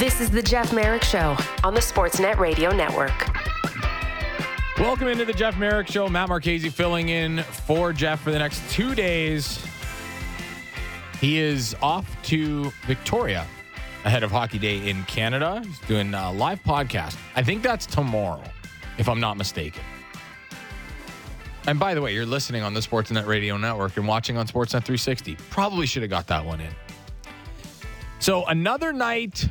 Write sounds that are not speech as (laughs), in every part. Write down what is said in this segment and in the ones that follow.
This is the Jeff Marek Show on the Sportsnet Radio Network. Welcome into the Jeff Marek Show. Matt Marchese filling in for Jeff for the next two days. He is off to Victoria ahead of Hockey Day in Canada. He's doing a live podcast. I think that's tomorrow, if I'm not mistaken. And by the way, you're listening on the Sportsnet Radio Network and watching on Sportsnet 360. Probably should have got that one in. So another night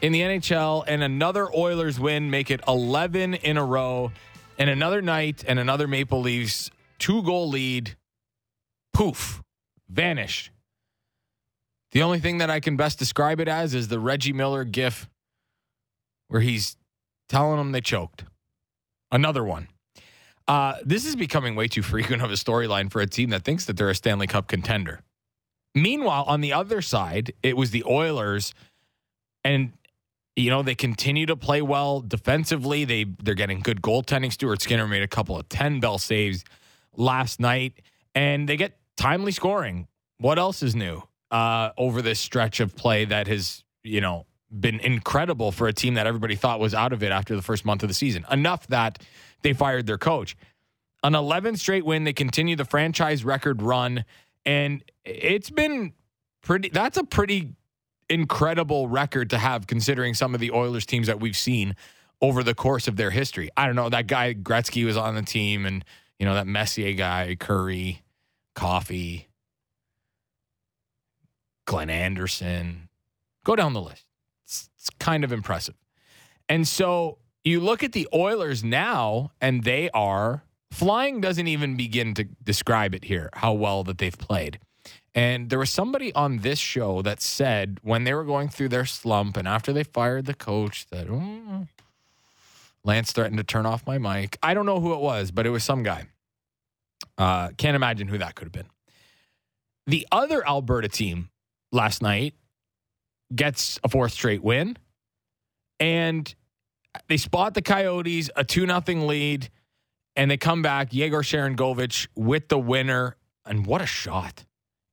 in the NHL and another Oilers win make it 11 in a row. And another night and another Maple Leafs two goal lead. Poof, vanished. The only thing that I can best describe it as is the Reggie Miller gif where he's telling them they choked. Another one. Uh, this is becoming way too (laughs) frequent of a storyline for a team that thinks that they're a Stanley Cup contender. Meanwhile, on the other side, it was the Oilers, and you know they continue to play well defensively. They they're getting good goaltending. Stuart Skinner made a couple of ten bell saves last night, and they get timely scoring. What else is new uh, over this stretch of play that has you know been incredible for a team that everybody thought was out of it after the first month of the season? Enough that they fired their coach. An 11 straight win. They continue the franchise record run, and it's been pretty. That's a pretty incredible record to have, considering some of the Oilers teams that we've seen over the course of their history. I don't know. That guy Gretzky was on the team, and you know that Messier guy, Kurri, Coffey, Glenn Anderson. Go down the list. It's, it's kind of impressive. And so you look at the Oilers now, and they are flying. Doesn't even begin to describe it here how well that they've played. And there was somebody on this show that said when they were going through their slump and after they fired the coach that oh, Lance threatened to turn off my mic. I don't know who it was, but it was some guy. Uh, can't imagine who that could have been. The other Alberta team last night gets a fourth straight win, and they spot the Coyotes a two nothing lead, and they come back. Yegor Sharon Sharangovich with the winner, and what a shot!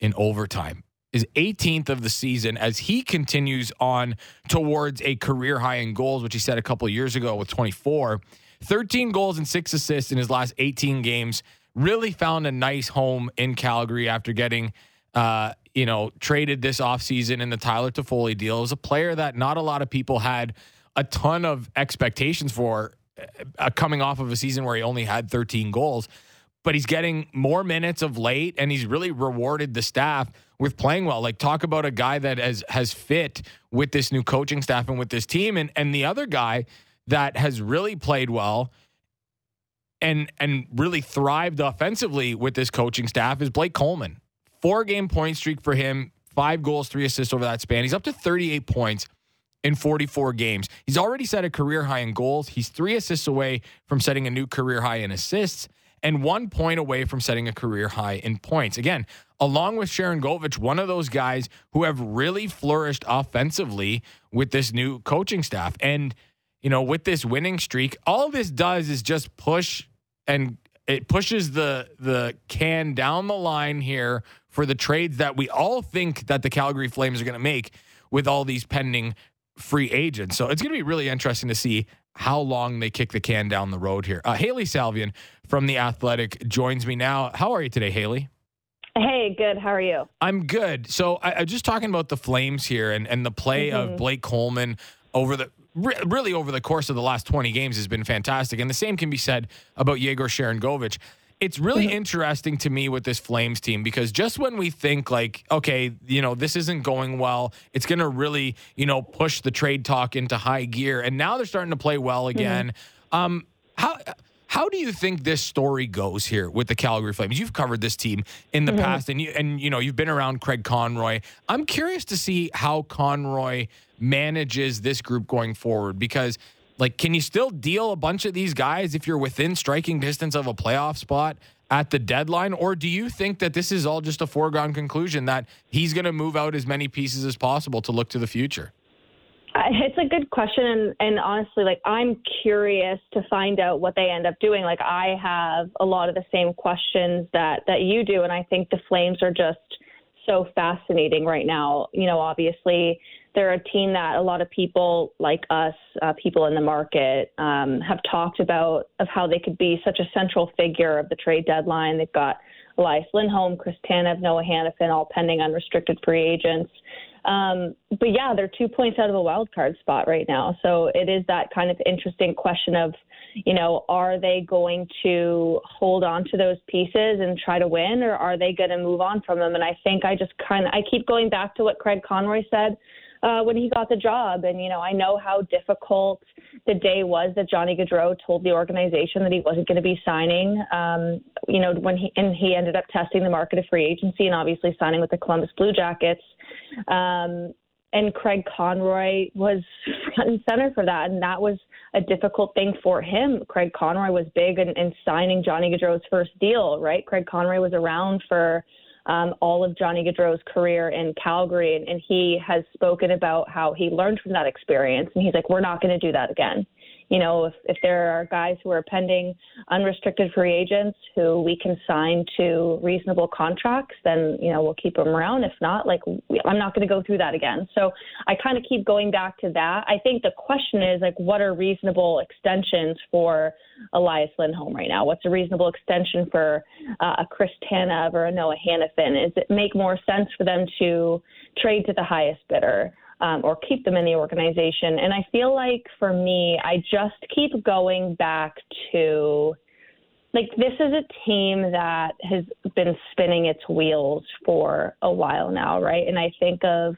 In overtime. Is 18th of the season as he continues on towards a career high in goals, which he set a couple years ago with 24. 13 goals and six assists in his last 18 games. Really found a nice home in Calgary after getting, uh, you know, traded this offseason in the Tyler Toffoli deal. It was a player that not a lot of people had a ton of expectations for uh, coming off of a season where he only had 13 goals but he's getting more minutes of late and he's really rewarded the staff with playing well. Like talk about a guy that has has fit with this new coaching staff and with this team and and the other guy that has really played well and and really thrived offensively with this coaching staff is Blake Coleman. Four game point streak for him, five goals, three assists over that span. He's up to 38 points in 44 games. He's already set a career high in goals. He's 3 assists away from setting a new career high in assists and one point away from setting a career high in points. Again, along with Sharangovich, one of those guys who have really flourished offensively with this new coaching staff. And, you know, with this winning streak, all this does is just push and it pushes the the can down the line here for the trades that we all think that the Calgary Flames are going to make with all these pending free agents. So it's going to be really interesting to see how long they kick the can down the road here. Uh, Hailey Salvian from The Athletic joins me now. How are you today, Hailey? Hey, good. How are you? I'm good. So I, am just talking about the Flames here and, and the play mm-hmm. of Blake Coleman over the really over the course of the last 20 games has been fantastic. And the same can be said about Yegor Sharangovich it's really mm-hmm. interesting to me with this Flames team because just when we think like, okay, you know, this isn't going well, it's going to really, you know, push the trade talk into high gear, and now they're starting to play well mm-hmm. again. Mm-hmm. Um, how how do you think this story goes here with the Calgary Flames? You've covered this team in the mm-hmm. past, and you and you know you've been around Craig Conroy. I'm curious to see how Conroy manages this group going forward because like, can you still deal a bunch of these guys if you're within striking distance of a playoff spot at the deadline? Or do you think that this is all just a foregone conclusion that he's going to move out as many pieces as possible to look to the future? It's a good question, and, and honestly, like I'm curious to find out what they end up doing. Like I have a lot of the same questions that that you do, and I think the Flames are just so fascinating right now. You know, obviously they're a team that a lot of people like us, uh, people in the market, um, have talked about of how they could be such a central figure of the trade deadline. They've got Elias Lindholm, Chris Tanev, Noah Hanifin, all pending unrestricted free agents. Um, but yeah, they're two points out of a wild card spot right now. So it is that kind of interesting question of, you know, are they going to hold on to those pieces and try to win, or are they going to move on from them? And I think I just kind of I keep going back to what Craig Conroy said uh, when he got the job. And, you know, I know how difficult the day was that Johnny Gaudreau told the organization that he wasn't going to be signing, um, you know, when he, and he ended up testing the market of free agency and obviously signing with the Columbus Blue Jackets. Um, and Craig Conroy was front and center for that. And that was a difficult thing for him. Craig Conroy was big in, in signing Johnny Gaudreau's first deal, right? Craig Conroy was around for um, all of Johnny Gaudreau's career in Calgary, and, and he has spoken about how he learned from that experience, and he's like, we're not going to do that again you know, if, if there are guys who are pending unrestricted free agents who we can sign to reasonable contracts, then, you know, we'll keep them around. If not, like, I'm not going to go through that again. So I kind of keep going back to that. I think the question is, like, what are reasonable extensions for Elias Lindholm right now? What's a reasonable extension for uh, a Chris Tanev or a Noah Hanifin? Is it make more sense for them to trade to the highest bidder? Um, or keep them in the organization. And I feel like for me, I just keep going back to like this is a team that has been spinning its wheels for a while now, right? And I think of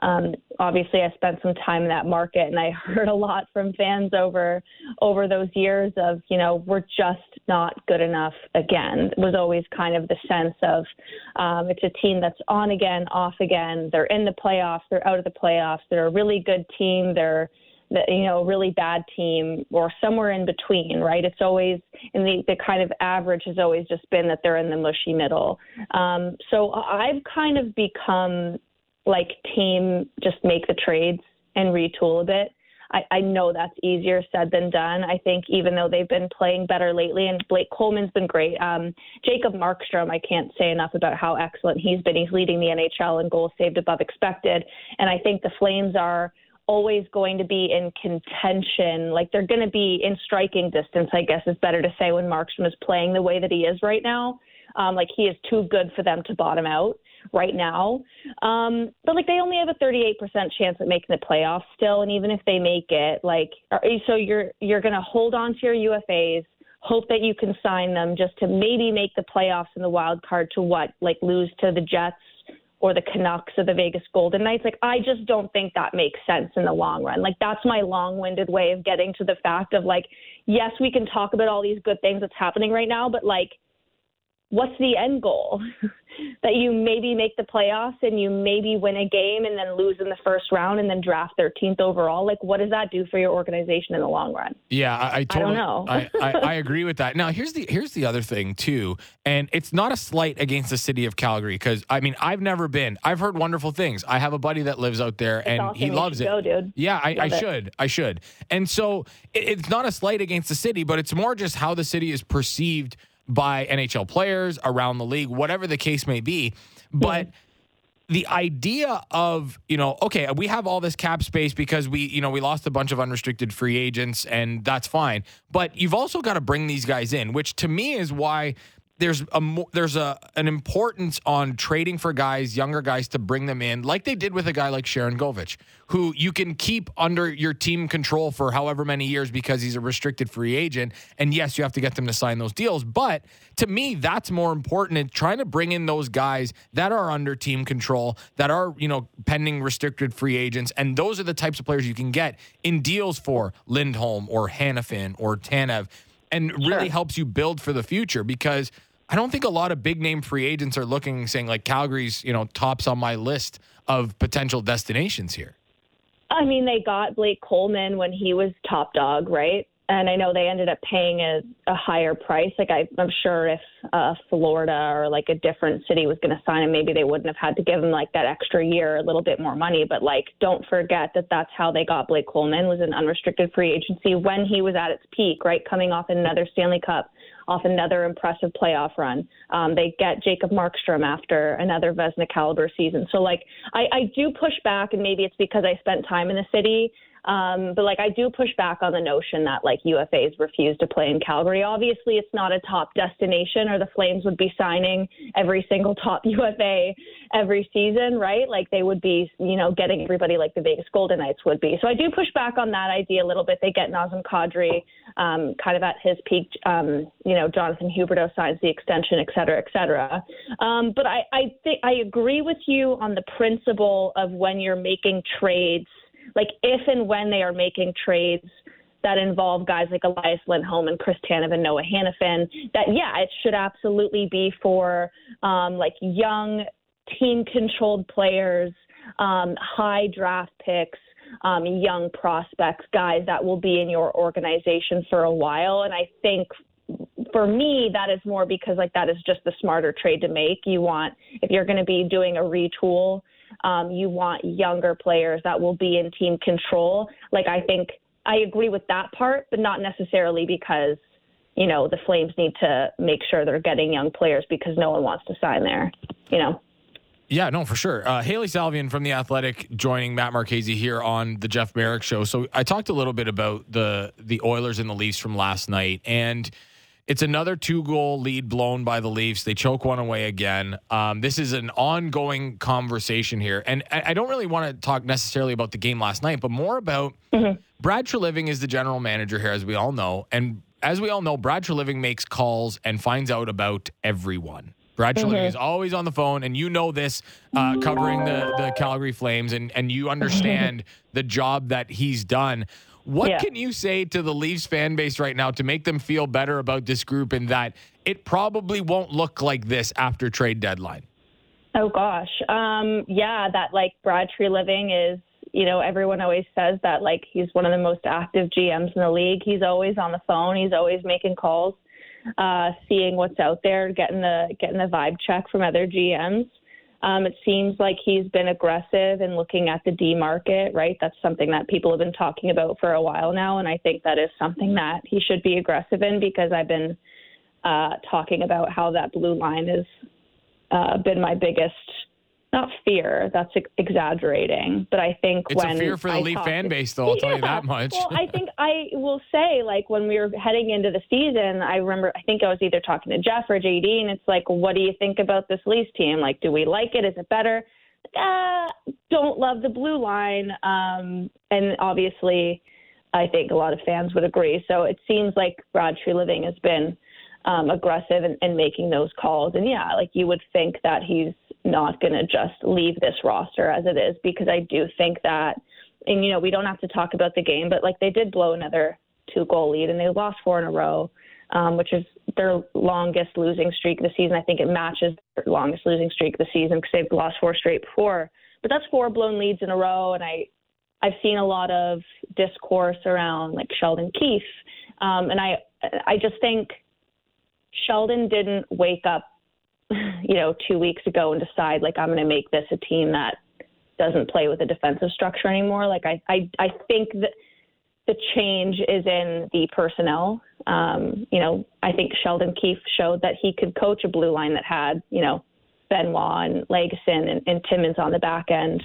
um, obviously, I spent some time in that market, and I (laughs) heard a lot from fans over over those years of, you know, we're just not good enough again. Was always kind of the sense of um, it's a team that's on again, off again. They're in the playoffs, they're out of the playoffs. They're a really good team. They're the, you know, really bad team or somewhere in between, right? It's always, and the, the kind of average has always just been that they're in the mushy middle. Um, so I've kind of become like team just make the trades and retool a bit. I, I know that's easier said than done. I think even though they've been playing better lately, and Blake Coleman's been great. Um, Jacob Markstrom, I can't say enough about how excellent he's been. He's leading the NHL in goals saved above expected, and I think the Flames are always going to be in contention. Like they're going to be in striking distance, I guess is better to say, when Markstrom is playing the way that he is right now. Um, like he is too good for them to bottom out right now. Um, but like they only have a 38% chance at making the playoffs still, and even if they make it, like so you're you're going to hold on to your UFAs, hope that you can sign them just to maybe make the playoffs in the wild card to what like lose to the Jets or the Canucks or the Vegas Golden Knights. Like I just don't think that makes sense in the long run. Like that's my long-winded way of getting to the fact of like yes, we can talk about all these good things that's happening right now, but like what's the end goal? (laughs) that you maybe make the playoffs and you maybe win a game and then lose in the first round and then draft 13th overall. Like, what does that do for your organization in the long run? Yeah, I, I totally I don't know. I, I, I, agree with that. Now, here's the here's the other thing too, and it's not a slight against the city of Calgary because I mean I've never been. I've heard wonderful things. I have a buddy that lives out there it's and awesome. he loves it. Go, dude. Yeah, I, I should. I should. And so it, it's not a slight against the city, but it's more just how the city is perceived by NHL players around the league, whatever the case may be. But mm-hmm. the idea of, you know, okay, we have all this cap space because we, you know, we lost a bunch of unrestricted free agents and that's fine. But you've also got to bring these guys in, which to me is why there's a there's a an importance on trading for guys, younger guys, to bring them in, like they did with a guy like Sharangovich, who you can keep under your team control for however many years because he's a restricted free agent. And yes, you have to get them to sign those deals, but to me, that's more important in trying to bring in those guys that are under team control, that are you know pending restricted free agents, and those are the types of players you can get in deals for Lindholm or Hanifin or Tanev and really sure. helps you build for the future because I don't think a lot of big name free agents are looking saying like Calgary's, you know, tops on my list of potential destinations here. I mean, they got Blake Coleman when he was top dog, right? And I know they ended up paying a, a higher price. Like I, I'm sure if uh, Florida or like a different city was going to sign him, maybe they wouldn't have had to give him like that extra year, a little bit more money. But like, don't forget that that's how they got Blake Coleman was an unrestricted free agency when he was at its peak, right? Coming off another Stanley Cup off another impressive playoff run. Um, they get Jacob Markstrom after another Vezina caliber season. So like I, I do push back, and maybe it's because I spent time in the city. Um, but like I do push back on the notion that like UFAs refuse to play in Calgary. Obviously, it's not a top destination, or the Flames would be signing every single top (laughs) UFA every season, right? Like they would be, you know, getting everybody like the Vegas Golden Knights would be. So I do push back on that idea a little bit. They get Nazem Kadri um, kind of at his peak. Um, you know, Jonathan Huberdeau signs the extension, et cetera, et cetera. Um, but I, I think I agree with you on the principle of when you're making trades like if and when they are making trades that involve guys like Elias Lindholm and Chris Tanev and Noah Hanifin, that yeah, it should absolutely be for um, like young team controlled players, um, high draft picks, um, young prospects, guys that will be in your organization for a while. And I think for me, that is more because like that is just the smarter trade to make. You want if you're going to be doing a retool um, you want younger players that will be in team control. Like I think I agree with that part, but not necessarily because you know the Flames need to make sure they're getting young players because no one wants to sign there. You know. Yeah, no, for sure. Uh, Hailey Salvian from the Athletic joining Matt Marchese here on the Jeff Marek Show. So I talked a little bit about the the Oilers and the Leafs from last night, and it's another two goal lead blown by the Leafs. They choke one away again. Um, this is an ongoing conversation here. And I, I don't really want to talk necessarily about the game last night, but more about mm-hmm. Brad Treliving is the general manager here, as we all know. And as we all know, Brad Treliving makes calls and finds out about everyone. Brad mm-hmm. Is always on the phone, and you know this, uh, covering the, the Calgary Flames, and, and you understand (laughs) the job that he's done. What yeah. can you say to the Leafs fan base right now to make them feel better about this group and that it probably won't look like this after trade deadline? Oh gosh, um, yeah, that like Brad Treliving is. You know, everyone always says that like he's one of the most active GMs in the league. He's always on the phone. He's always making calls, uh, seeing what's out there, getting the getting the vibe check from other GMs. Um, it seems like he's been aggressive in looking at the D market, right? That's something that people have been talking about for a while now, and I think that is something that he should be aggressive in because I've been uh, talking about how that blue line has uh, been my biggest not fear. That's exaggerating, but I think it's when a fear for the I Leaf fan base, though. I'll yeah, tell you that much. well, I (laughs) think I will say, like when we were heading into the season, I remember I think I was either talking to Jeff or JD, and it's like, what do you think about this Leafs team? Like, do we like it? Is it better? Uh, don't love the blue line, um, and obviously, I think a lot of fans would agree. So it seems like Brad Treliving has been um, aggressive in, in making those calls, and yeah, like you would think that he's not going to just leave this roster as it is because I do think that, and you know, we don't have to talk about the game, but like they did blow another two goal lead and they lost four in a row, um, which is their longest losing streak the season. I think it matches their longest losing streak the season because they've lost four straight before. But that's four blown leads in a row, and I I've seen a lot of discourse around like Sheldon Keefe, um, and I I just think Sheldon didn't wake up you know, two weeks ago and decide like I'm going to make this a team that doesn't play with a defensive structure anymore. Like I, I, I think that the change is in the personnel. Um, you know, I think Sheldon Keefe showed that he could coach a blue line that had, you know, Benoit and Lagesson and, and Timmins on the back end.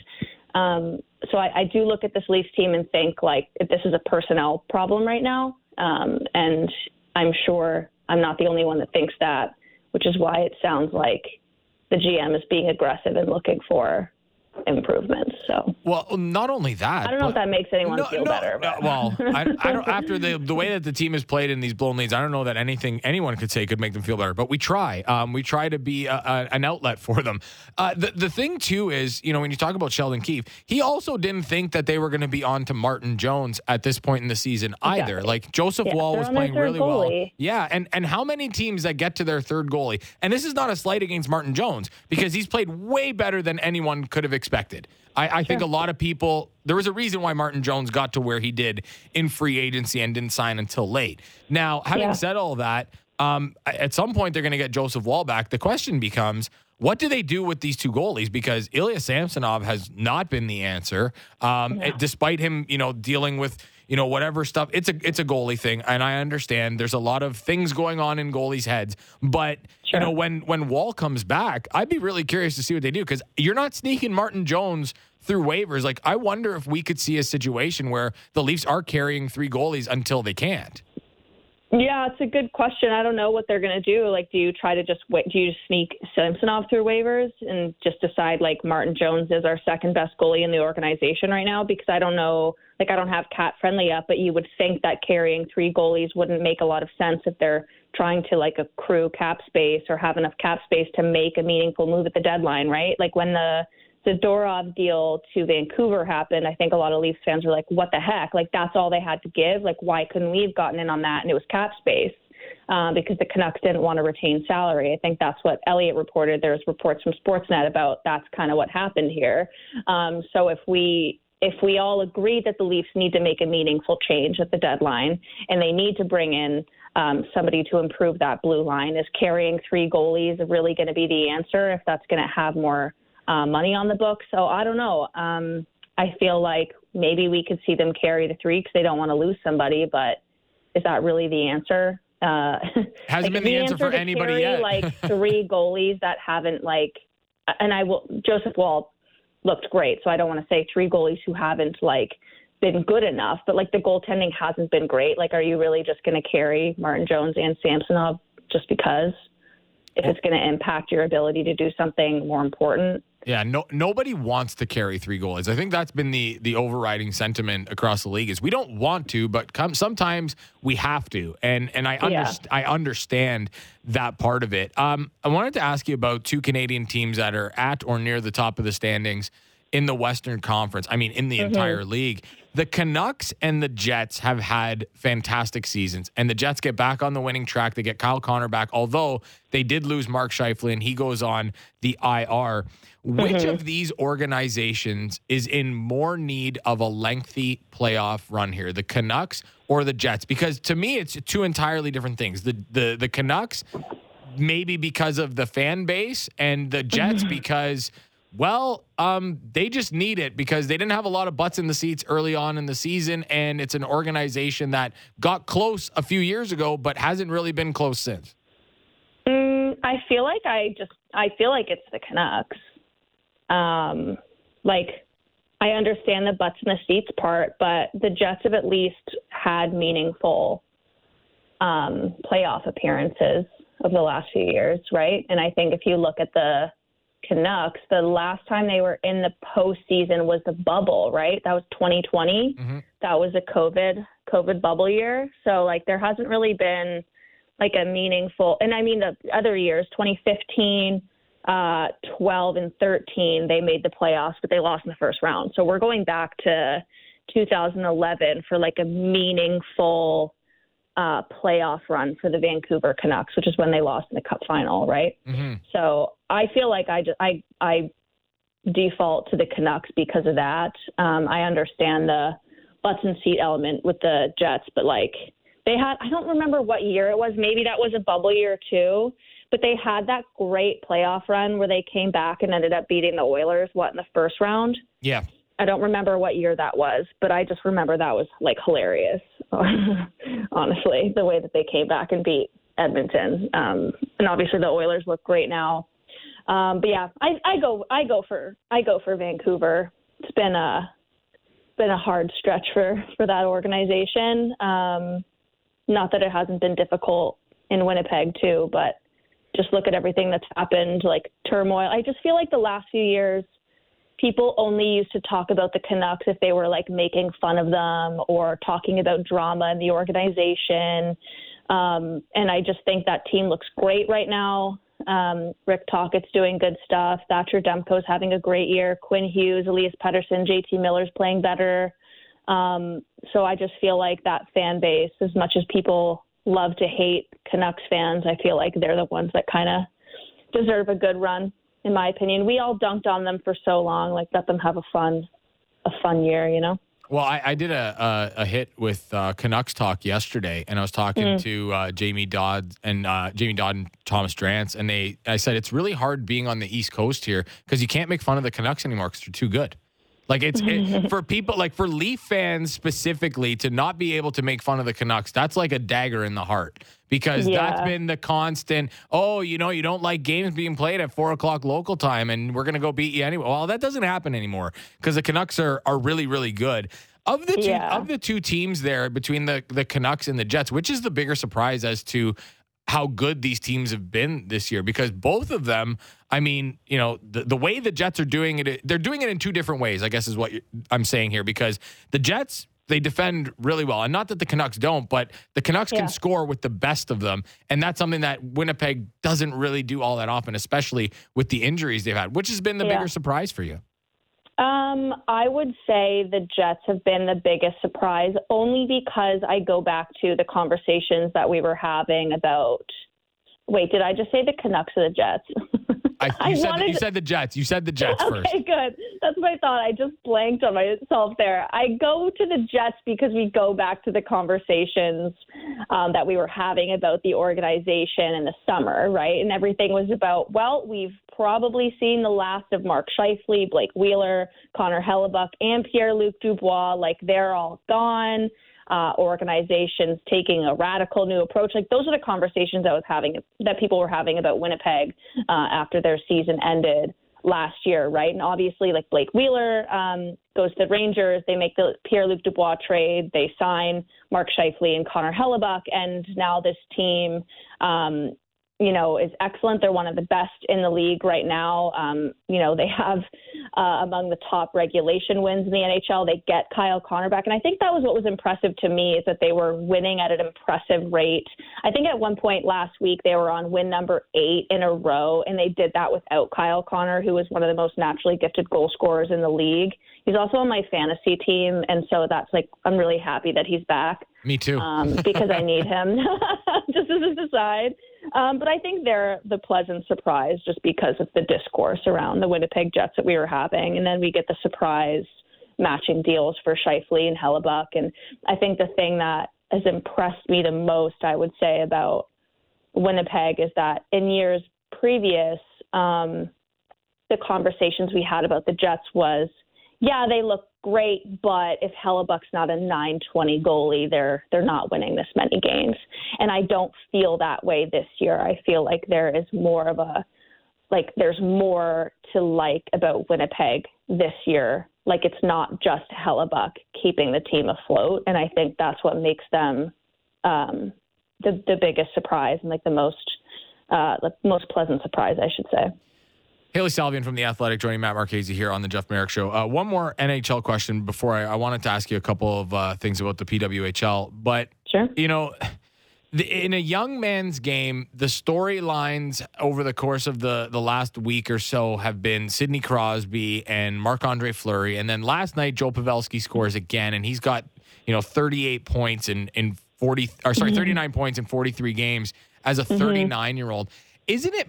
Um, so I, I do look at this Leafs team and think like this is a personnel problem right now. Um, and I'm sure I'm not the only one that thinks that which is why it sounds like the GM is being aggressive and looking for improvements. So well, not only that, I don't know if that makes anyone no, feel no, better. No, well, I, I, don't. (laughs) After the the way that the team has played in these blown leads, I don't know that anything anyone could say could make them feel better. But we try. Um, we try to be a, a, an outlet for them. Uh, the the thing too is, you know, when you talk about Sheldon Keefe, he also didn't think that they were going to be on to Martin Jones at this point in the season either. Exactly. Like Joseph yeah, Woll was playing really goalie. well. Yeah, and and how many teams that get to their third goalie? And this is not a slight against Martin Jones because he's played way better than anyone could have expected. I, I sure. think a lot of people, there was a reason why Martin Jones got to where he did in free agency and didn't sign until late. Now, having yeah. said all that, um, at some point they're going to get Joseph Woll back. The question becomes, what do they do with these two goalies? Because Ilya Samsonov has not been the answer, um, despite him, you know, dealing with you know, whatever stuff. It's a it's a goalie thing, and I understand there's a lot of things going on in goalies' heads. But Sure. you know, when when Woll comes back, I'd be really curious to see what they do because you're not sneaking Martin Jones through waivers. Like, I wonder if we could see a situation where the Leafs are carrying three goalies until they can't. Yeah, it's a good question. I don't know what they're going to do. Like, do you try to just wait? Do you sneak Samsonov through waivers and just decide like Martin Jones is our second best goalie in the organization right now? Because I don't know. Like, I don't have CapFriendly up, but you would think that carrying three goalies wouldn't make a lot of sense if they're trying to like accrue cap space or have enough cap space to make a meaningful move at the deadline, right? Like when the Zadorov deal to Vancouver happened, I think a lot of Leafs fans were like, "What the heck? Like that's all they had to give. Like why couldn't we have gotten in on that?" And it was cap space um, because the Canucks didn't want to retain salary. I think that's what Elliot reported. There's reports from Sportsnet about that's kind of what happened here. Um, so if we if we all agree that the Leafs need to make a meaningful change at the deadline and they need to bring in um, somebody to improve that blue line, is carrying three goalies really going to be the answer if that's going to have more uh, money on the books? So I don't know. Um, I feel like maybe we could see them carry the three because they don't want to lose somebody, but is that really the answer? Uh, (laughs) Hasn't like, been the is answer for anybody carry, yet. like three (laughs) goalies that haven't like, and I will. Joseph Woll looked great, so I don't want to say three goalies who haven't like been good enough, but like the goaltending hasn't been great. Like, are you really just going to carry Martin Jones and Samsonov just because? If it's going to impact your ability to do something more important, Yeah, no nobody wants to carry three goalies. I think that's been the the overriding sentiment across the league is we don't want to, but come, sometimes we have to. And and I Yeah. I understand that part of it. Um, I wanted to ask you about two Canadian teams that are at or near the top of the standings in the Western Conference. I mean, in the entire league. The Canucks and the Jets have had fantastic seasons, and the Jets get back on the winning track. They get Kyle Connor back, although they did lose Mark Scheifele, and he goes on the IR. Which mm-hmm. of these organizations is in more need of a lengthy playoff run here, the Canucks or the Jets? Because to me, it's two entirely different things. The the the Canucks, maybe because of the fan base, and the Jets mm-hmm. because. Well, um, they just need it because they didn't have a lot of butts in the seats early on in the season, and it's an organization that got close a few years ago, but hasn't really been close since. Mm, I feel like I just I feel like it's the Canucks. Um, like I understand the butts in the seats part, but the Jets have at least had meaningful um, playoff appearances over the last few years, right? And I think if you look at the Canucks, the last time they were in the postseason was the bubble, right? That was 2020. Mhm. That was a COVID COVID bubble year. So like there hasn't really been like a meaningful and I mean the other years, 2015, uh, 12 and 13, they made the playoffs, but they lost in the first round. So we're going back to 2011 for like a meaningful uh, playoff run for the Vancouver Canucks, which is when they lost in the Cup final, right? Mm-hmm. So I feel like I just I I default to the Canucks because of that. Um, I understand the butts and seat element with the Jets, but like they had I don't remember what year it was. Maybe that was a bubble year too. But they had that great playoff run where they came back and ended up beating the Oilers. What in the first round? Yeah. I don't remember what year that was, but I just remember that was like hilarious. (laughs) Honestly, the way that they came back and beat Edmonton, um, and obviously the Oilers look great now. Um, but yeah, I, I go I go for I go for Vancouver. It's been a been a hard stretch for for that organization. Um, not that it hasn't been difficult in Winnipeg too, but just look at everything that's happened, like turmoil. I just feel like the last few years people only used to talk about the Canucks if they were like making fun of them or talking about drama in the organization. Um, and I just think that team looks great right now. Um, Rick Tocchet's doing good stuff. Thatcher Demko's having a great year. Quinn Hughes, Elias Pettersson, JT Miller's playing better. Um, so I just feel like that fan base, as much as people love to hate Canucks fans, I feel like they're the ones that kind of deserve a good run in my opinion. We all dunked on them for so long, like let them have a fun, a fun year, you know. Well, I, I did a, a, a hit with uh, Canucks talk yesterday, and I was talking Mm. to uh, Jamie Dodd and uh, Jamie Dodd and Thomas Drance, and they I said it's really hard being on the East Coast here because you can't make fun of the Canucks anymore because they're too good. Like it's it, (laughs) for people like for Leaf fans specifically to not be able to make fun of the Canucks. That's like a dagger in the heart because Yeah. that's been the constant. Oh, you know, you don't like games being played at four o'clock local time, and we're gonna go beat you anyway. Well, that doesn't happen anymore because the Canucks are are really really good. Of the two Yeah. of the two teams there between the the Canucks and the Jets, which is the bigger surprise as to how good these teams have been this year because both of them, I mean, you know, the, the way the Jets are doing it, they're doing it in two different ways, I guess is what I'm saying here because the Jets, they defend really well. And not that the Canucks don't, but the Canucks Yeah. can score with the best of them. And that's something that Winnipeg doesn't really do all that often, especially with the injuries they've had, which has been the Yeah. bigger surprise for you. Um, I would say the Jets have been the biggest surprise only because I go back to the conversations that we were having about. Wait, did I just say the Canucks or the Jets? (laughs) I, you, I said, wanted you said the Jets. You said the Jets (laughs) first. Okay, good. That's what I thought. I just blanked on myself there. I go to the Jets because we go back to the conversations um, that we were having about the organization in the summer, right? And everything was about, well, we've probably seen the last of Mark Scheifele, Blake Wheeler, Connor Hellebuyck, and Pierre Luc Dubois. Like they're all gone. Uh, organizations taking a radical new approach. Like those are the conversations I was having that people were having about Winnipeg uh, after their season ended last year, right? And obviously, like Blake Wheeler um, goes to the Rangers, they make the Pierre Luc Dubois trade, they sign Mark Scheifele and Connor Hellebuyck, and now this team, um, you know, is excellent. They're one of the best in the league right now. Um, you know, they have uh, among the top regulation wins in the NHL. They get Kyle Connor back, and I think that was what was impressive to me is that they were winning at an impressive rate. I think at one point last week they were on win number eight in a row, and they did that without Kyle Connor, who is one of the most naturally gifted goal scorers in the league. He's also on my fantasy team, and so that's like I'm really happy that he's back Me too. um, because I need him, (laughs) just as an aside. Um, but I think they're the pleasant surprise just because of the discourse around the Winnipeg Jets that we were having. And then we get the surprise matching deals for Scheifele and Hellebuyck. And I think the thing that has impressed me the most, I would say, about Winnipeg is that in years previous, um, the conversations we had about the Jets was, yeah, they look great, but if Hellebuyck's not a 920 goalie, they're they're not winning this many games. And I don't feel that way this year. I feel like there is more of a like there's more to like about Winnipeg this year. Like it's not just Hellebuck keeping the team afloat, and I think that's what makes them um, the the biggest surprise and like the most uh, the most pleasant surprise, I should say. Hailey Salvian from The Athletic joining Matt Marchese here on the Jeff Marek Show. Uh, one more NHL question before I, I wanted to ask you a couple of uh, things about the PWHL. But, Sure. you know, the, in a young man's game, the storylines over the course of the, the last week or so have been Sidney Crosby and Marc Andre Fleury. And then last night, Joe Pavelski scores again, and he's got, you know, 38 points in, in 40, or sorry, 39 points in 43 games as a 39 year old. Isn't it?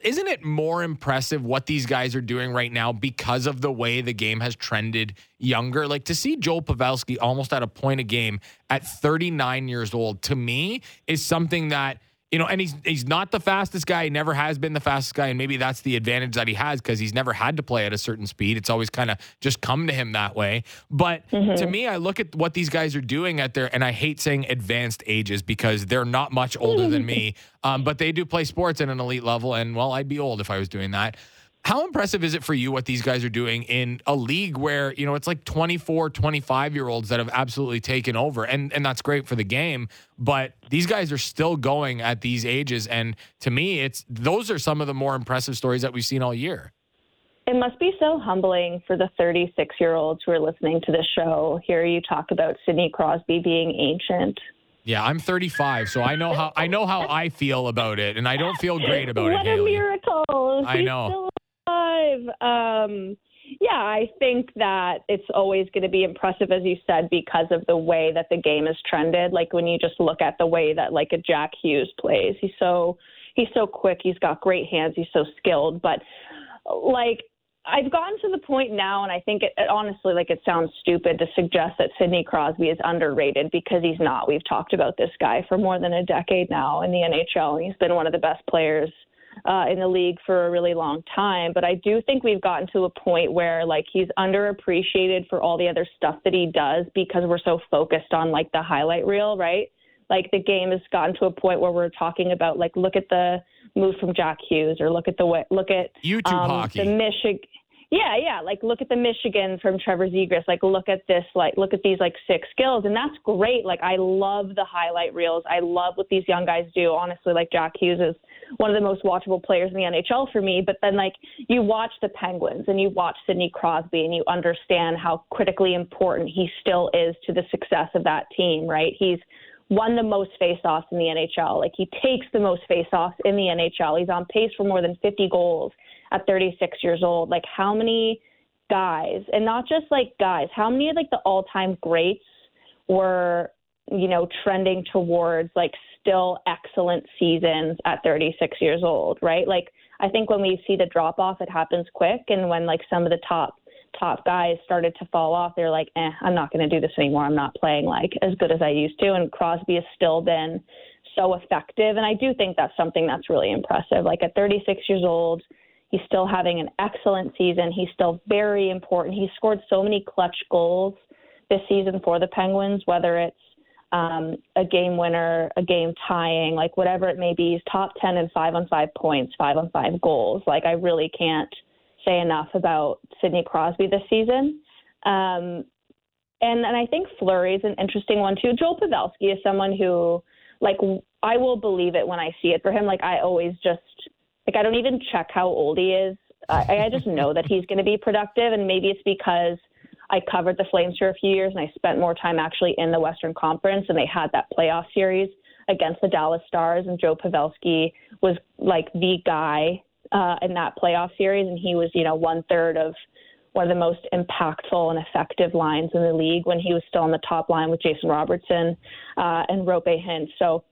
Isn't it more impressive what these guys are doing right now because of the way the game has trended younger? Like to see Joel Pavelski almost at a point a game at 39 years old to me is something that you know, and he's he's not the fastest guy. He never has been the fastest guy, and maybe that's the advantage that he has because he's never had to play at a certain speed. It's always kind of just come to him that way. But to me, I look at what these guys are doing at their, and I hate saying advanced ages because they're not much older than (laughs) me, um, but they do play sports at an elite level, and well, I'd be old if I was doing that. How impressive is it for you what these guys are doing in a league where, you know, it's like 24, 25 year olds that have absolutely taken over? And and that's great for the game, but these guys are still going at these ages and to me it's those are some of the more impressive stories that we've seen all year. It must be so humbling for the 36 year olds who are listening to this show. Hear you talk about Sidney Crosby being ancient. Yeah, I'm 35, so I know how I know how I feel about it, and I don't feel great about what it. (laughs) What a Hailey. miracle! I He's know. Um, yeah, I think that it's always going to be impressive, as you said, because of the way that the game has trended. Like when you just look at the way that like a Jack Hughes plays, he's so he's so quick. He's got great hands. He's so skilled. But like I've gotten to the point now, and I think it, it honestly, like it sounds stupid to suggest that Sidney Crosby is underrated because he's not. We've talked about this guy for more than a decade now in the NHL, and he's been one of the best players uh, in the league for a really long time. But I do think we've gotten to a point where like he's underappreciated for all the other stuff that he does because we're so focused on like the highlight reel, right? Like the game has gotten to a point where we're talking about like look at the move from Jack Hughes or look at the way look at YouTube um, hockey. the Michigan. Yeah, yeah. Like look at the Michigan from Trevor Zegras. Like look at this. Like look at these like six skills, and that's great. Like I love the highlight reels. I love what these young guys do. Honestly, like Jack Hughes is one of the most watchable players in the NHL for me. But then like you watch the Penguins and you watch Sidney Crosby and you understand how critically important he still is to the success of that team. Right? He's won the most faceoffs in the NHL. Like he takes the most faceoffs in the NHL. He's on pace for more than 50 goals at 36 years old. Like how many guys, and not just like guys, how many like the all-time greats were, you know, trending towards like still excellent seasons at 36 years old, right? Like I think when we see the drop off, it happens quick, and when like some of the top top guys started to fall off, they're like, eh, I'm not going to do this anymore. I'm not playing like as good as I used to. And Crosby has still been so effective. And I do think that's something that's really impressive. Like at 36 years old, he's still having an excellent season. He's still very important. He scored so many clutch goals this season for the Penguins, whether it's um, a game winner, a game tying, like whatever it may be. He's top 10 in five on five points, five on five goals. Like I really can't say enough about Sidney Crosby this season. Um, and and I think Fleury is an interesting one too. Joel Pavelski is someone who, like, I will believe it when I see it for him. Like I always just like I don't even check how old he is. I, I just know that he's going to be productive, and maybe it's because I covered the Flames for a few years and I spent more time actually in the Western Conference, and they had that playoff series against the Dallas Stars, and Joe Pavelski was like the guy uh, in that playoff series, and he was, you know, one third of one of the most impactful and effective lines in the league when he was still on the top line with Jason Robertson uh, and Roope Hintz. So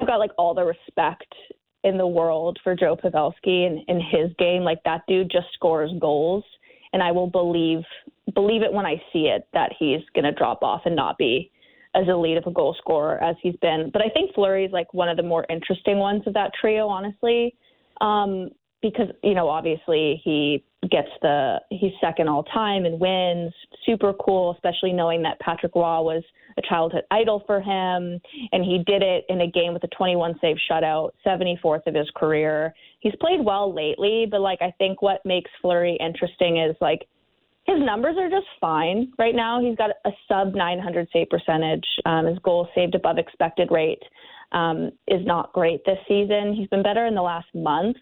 I've got like all the respect in the world for Joe Pavelski and in his game. Like that dude just scores goals, and I will believe believe it when I see it that he's going to drop off and not be as elite of a goal scorer as he's been. But I think Fleury is like one of the more interesting ones of that trio, honestly. Um, because you know obviously he gets the he's second all time and wins. Super cool especially knowing that Patrick Roy was a childhood idol for him. And he did it in a game with a 21 save shutout 74th of his career. He's played well lately but like I think what makes Fleury interesting is like his numbers are just fine right now. He's got a sub 900 save percentage. Um, his goal saved above expected rate um, is not great this season. He's been better in the last month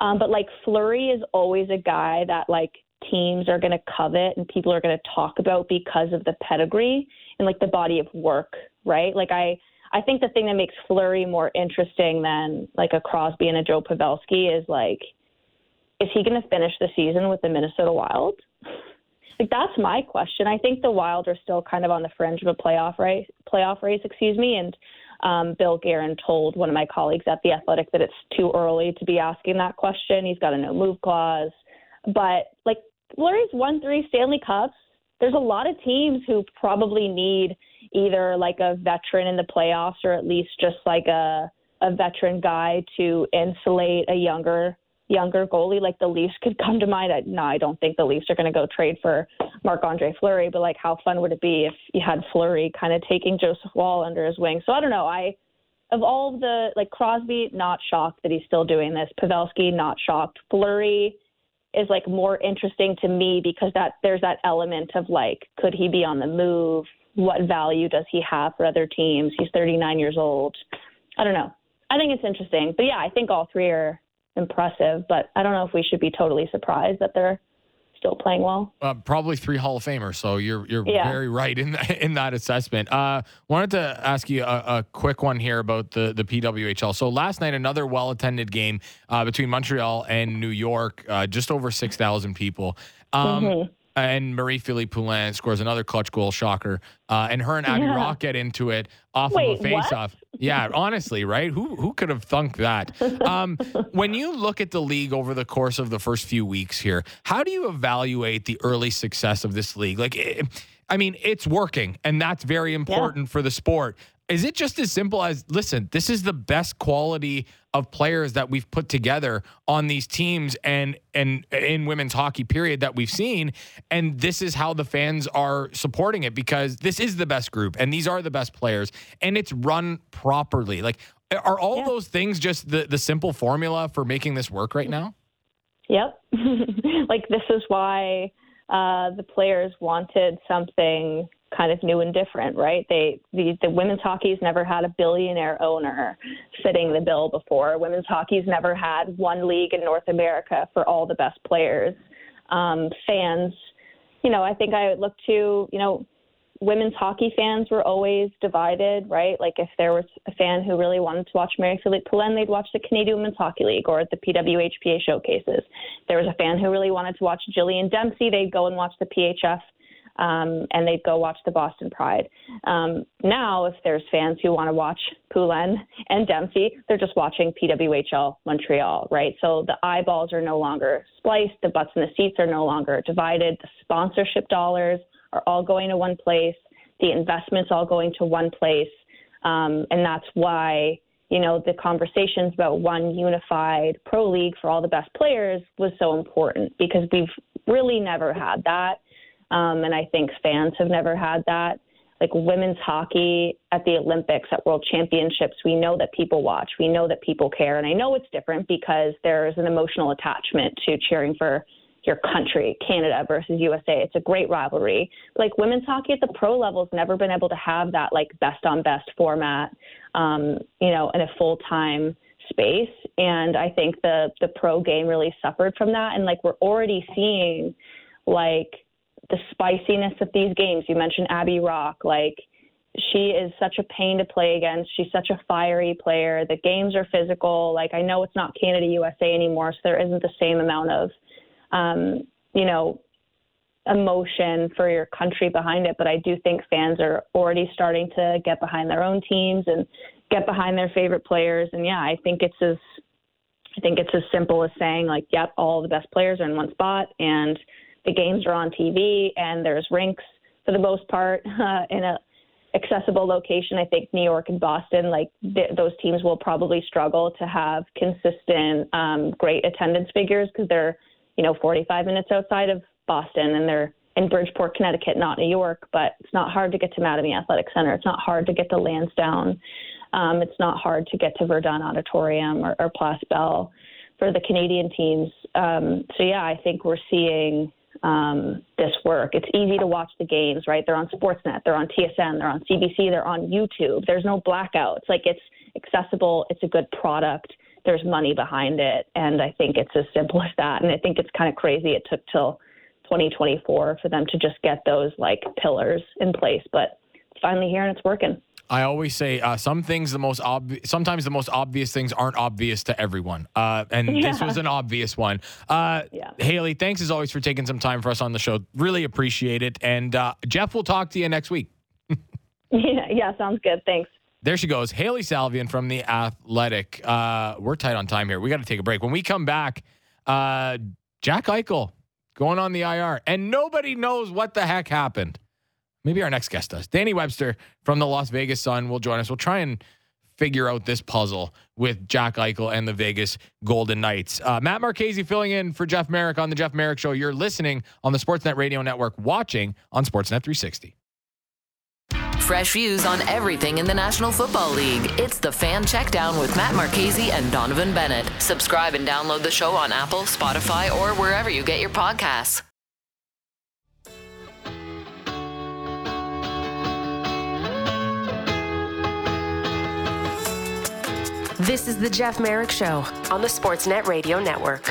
um, but like Fleury is always a guy that like teams are going to covet and people are going to talk about because of the pedigree and like the body of work, right? Like I, I think the thing that makes Fleury more interesting than like a Crosby and a Joe Pavelski is like, is he going to finish the season with the Minnesota Wild? Like that's my question. I think the Wild are still kind of on the fringe of a playoff race, playoff race, excuse me, and um, Bill Guerin told one of my colleagues at The Athletic that it's too early to be asking that question. He's got a no move clause. But like Fleury's won three Stanley Cups. There's a lot of teams who probably need either like a veteran in the playoffs or at least just like a a veteran guy to insulate a younger younger goalie like the Leafs could come to mind. I, no, I don't think the Leafs are going to go trade for Marc Andre Fleury, but like how fun would it be if you had Fleury kind of taking Joseph Woll under his wing? So I don't know. I of all the like Crosby, not shocked that he's still doing this. Pavelski, not shocked. Fleury is like more interesting to me because that there's that element of like, could he be on the move? What value does he have for other teams? He's 39 years old. I don't know. I think it's interesting, but yeah, I think all three are impressive, but I don't know if we should be totally surprised that they're still playing well. Uh, probably three Hall of Famers, so you're you're Yeah. very right in that, in that assessment. Uh, wanted to ask you a, a quick one here about the the PWHL. So last night, another well attended game uh, between Montreal and New York, uh, just over six thousand people. Um, Mhm. And Marie Philip Poulin scores another clutch goal, shocker. Uh, and her and Abby Yeah. Roque get into it off Wait, of a what? Yeah, honestly, right? Who who could have thunk that? Um, when you look at the league over the course of the first few weeks here, how do you evaluate the early success of this league? Like, eh, I mean, it's working, and that's very important for the sport. Is it just as simple as listen, this is the best quality of players that we've put together on these teams and and in women's hockey period that we've seen and this is how the fans are supporting it because this is the best group and these are the best players and it's run properly. Like are all Yeah. those things just the the simple formula for making this work right now? Yep. (laughs) like this is why uh, the players wanted something kind of new and different, right? They the, the women's hockey's never had a billionaire owner fitting the bill before. Women's hockey's never had one league in North America for all the best players. Um, fans, you know, I think I would look to, you know, women's hockey fans were always divided, right? Like if there was a fan who really wanted to watch Marie Philip Poulin, they'd watch the Canadian Women's Hockey League or the PWHPA showcases. There was a fan who really wanted to watch Jillian Dempsey, they'd go and watch the PHF. Um, and they'd go watch the Boston Pride. Um, now, if there's fans who want to watch Poulin and Dempsey, they're just watching PWHL Montreal, right? So the eyeballs are no longer spliced, the butts in the seats are no longer divided, the sponsorship dollars are all going to one place, the investments all going to one place, um, and that's why you know the conversations about one unified pro league for all the best players was so important because we've really never had that, um, and I think fans have never had that. Like women's hockey at the Olympics, at World Championships, we know that people watch, we know that people care, and I know it's different because there's an emotional attachment to cheering for your country, Canada versus USA. It's a great rivalry. Like women's hockey at the pro level has never been able to have that like best on best format, um, you know, in a full time space. And I think the the pro game really suffered from that. And like we're already seeing like the spiciness of these games. You mentioned Abby Roque, like she is such a pain to play against. She's such a fiery player. The games are physical. Like I know it's not Canada USA anymore, so there isn't the same amount of um, you know, emotion for your country behind it. But I do think fans are already starting to get behind their own teams and get behind their favorite players. And yeah, I think it's as I think it's as simple as saying like, yep, all the best players are in one spot and the games are on TV and there's rinks for the most part (laughs) uh, in a accessible location. I think New York and Boston, like th- those teams will probably struggle to have consistent, um, great attendance figures because they're you know, 45 minutes outside of Boston and they're in Bridgeport, Connecticut, not New York, but it's not hard to get to Mattamy Athletic Center. It's not hard to get to Lansdowne. Um, it's not hard to get to Verdun Auditorium or, or Place Bell for the Canadian teams. Um, so, yeah, I think we're seeing um, this work. It's easy to watch the games, right? They're on Sportsnet, they're on TSN, they're on CBC, they're on YouTube. There's no blackouts. Like it's accessible, it's a good product there's money behind it. And I think it's as simple as that. And I think it's kind of crazy it took till 2024 for them to just get those like pillars in place. But it's finally here and it's working. I always say uh, some things the most obvious. Sometimes the most obvious things aren't obvious to everyone, uh, and Yeah. this was an obvious one. Uh, Yeah. Hailey, thanks as always for taking some time for us on the show. Really appreciate it. And uh, Jeff will talk to you next week. Yeah, (laughs) yeah, sounds good. Thanks. There she goes, Hailey Salvian from the Athletic. Uh, we're tight on time here. We got to take a break. When we come back, uh, Jack Eichel going on the IR, and nobody knows what the heck happened. Maybe our next guest does. Danny Webster from the Las Vegas Sun will join us. We'll try and figure out this puzzle with Jack Eichel and the Vegas Golden Knights. Uh, Matt Marchese filling in for Jeff Marek on the Jeff Marek Show. You're listening on the Sportsnet Radio Network, watching on Sportsnet 360. Fresh views on everything in the National Football League. It's the Fan Checkdown with Matt Marchese and Donovan Bennett. Subscribe and download the show on Apple, Spotify, or wherever you get your podcasts. This is the Jeff Marek Show on the Sportsnet Radio Network.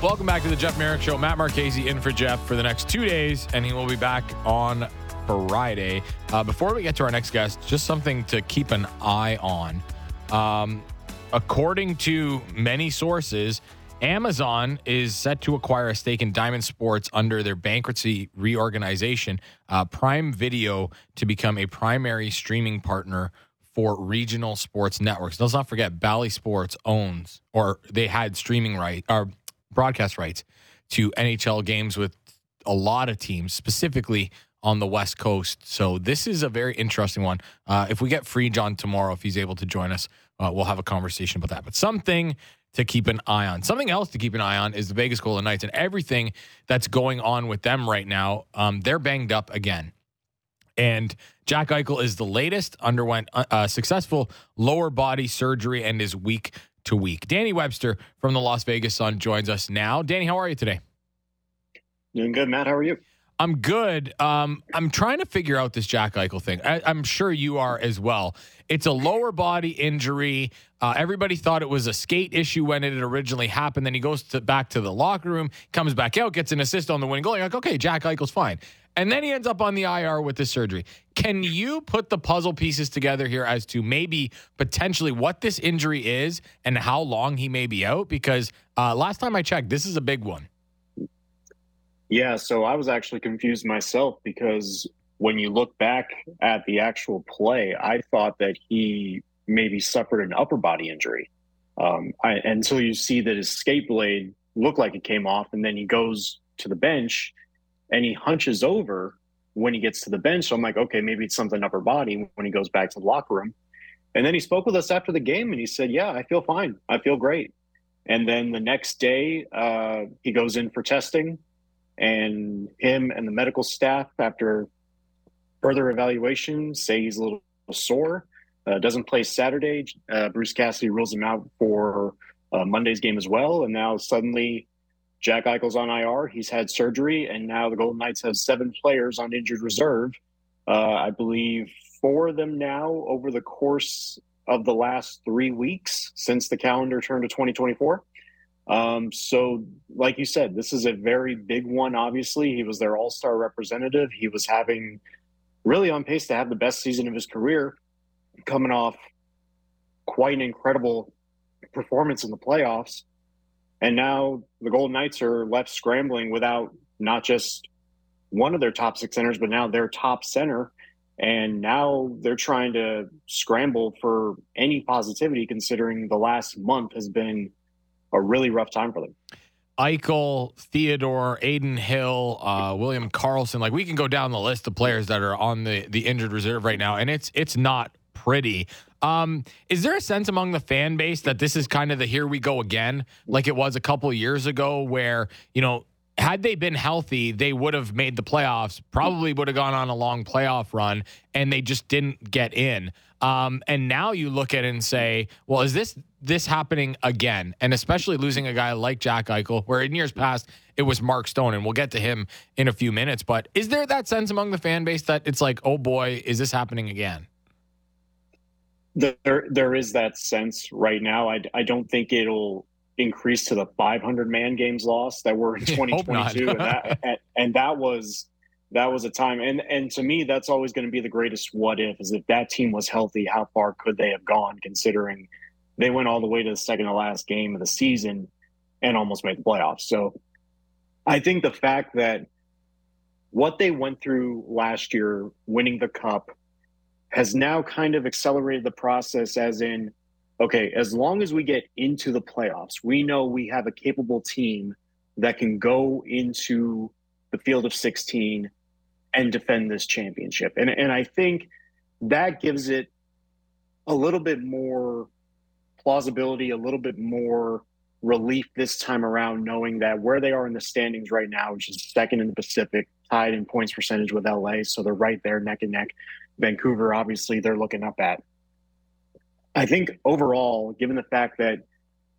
Welcome back to the Jeff Marek Show. Matt Marchese in for Jeff for the next two days, and he will be back on Friday. Uh, before we get to our next guest, just something to keep an eye on. Um, according to many sources, Amazon is set to acquire a stake in Diamond Sports under their bankruptcy reorganization, uh, Prime Video, to become a primary streaming partner for regional sports networks. Let's not forget, Bally Sports owns, or they had streaming right or broadcast rights to NHL games with a lot of teams, specifically on the West Coast. So this is a very interesting one. Uh, if we get free John tomorrow, if he's able to join us, uh, we'll have a conversation about that. But something to keep an eye on. Something else to keep an eye on is the Vegas Golden Knights and everything that's going on with them right now. Um, they're banged up again. And Jack Eichel is the latest, underwent a, uh, successful lower body surgery and is week to week. Danny Webster from the Las Vegas Sun joins us now. Danny, how are you today? Doing good, Matt. How are you? I'm good. Um, I'm trying to figure out this Jack Eichel thing. I, am sure you are as well. It's a lower body injury. Uh, everybody thought it was a skate issue when it had originally happened. Then he goes to, back to the locker room, comes back out, gets an assist on the winning goal. You're like, okay, Jack Eichel's fine. And then he ends up on the IR with the surgery. Can you put the puzzle pieces together here as to maybe potentially what this injury is and how long he may be out? Because uh, last time I checked, this is a big one. Yeah, so I was actually confused myself because when you look back at the actual play, I thought that he maybe suffered an upper body injury. Um, I, until you see that his skate blade looked like it came off, and then he goes to the bench and he hunches over when he gets to the bench. So I'm like, okay, maybe it's something upper body when he goes back to the locker room. And then he spoke with us after the game and he said, yeah, I feel fine. I feel great. And then the next day, uh, he goes in for testing, and him and the medical staff, after further evaluation, say he's a little sore. Uh, doesn't play Saturday. Uh, Bruce Cassidy rules him out for uh, Monday's game as well. And now suddenly Jack Eichel's on IR. He's had surgery, and now the Golden Knights have seven players on injured reserve. Uh, I believe four of them now over the course of the last three weeks since the calendar turned to 2024. Um, so, like you said, this is a very big one. Obviously, he was their all star representative. He was having really on pace to have the best season of his career, coming off quite an incredible performance in the playoffs. And now the Golden Knights are left scrambling without not just one of their top six centers, but now their top center. And now they're trying to scramble for any positivity, considering the last month has been a really rough time for them. Eichel, Theodore, Adin Hill, uh, William Karlsson. Like we can go down the list of players that are on the the injured reserve right now, and it's it's not pretty. Um, is there a sense among the fan base that this is kind of the here we go again, like it was a couple years ago, where you know had they been healthy, they would have made the playoffs, probably would have gone on a long playoff run, and they just didn't get in. Um, and now you look at it and say, well, is this this happening again? And especially losing a guy like Jack Eichel, where in years past it was Mark Stone, and we'll get to him in a few minutes. But is there that sense among the fan base that it's like, oh boy, is this happening again? There, there is that sense right now. I, I don't think it'll increase to the 500 man games lost that were in (laughs) 2022, and that (laughs) and, and that was that was a time. And and to me, that's always going to be the greatest what if is if that team was healthy, how far could they have gone? Considering they went all the way to the second to last game of the season and almost made the playoffs. So I think the fact that what they went through last year, winning the cup, has now kind of accelerated the process as in okay as long as we get into the playoffs we know we have a capable team that can go into the field of 16 and defend this championship. And and I think that gives it a little bit more plausibility a little bit more relief this time around knowing that where they are in the standings right now which is second in the Pacific tied in points percentage with LA so they're right there neck and neck Vancouver, obviously, they're looking up at. I think overall, given the fact that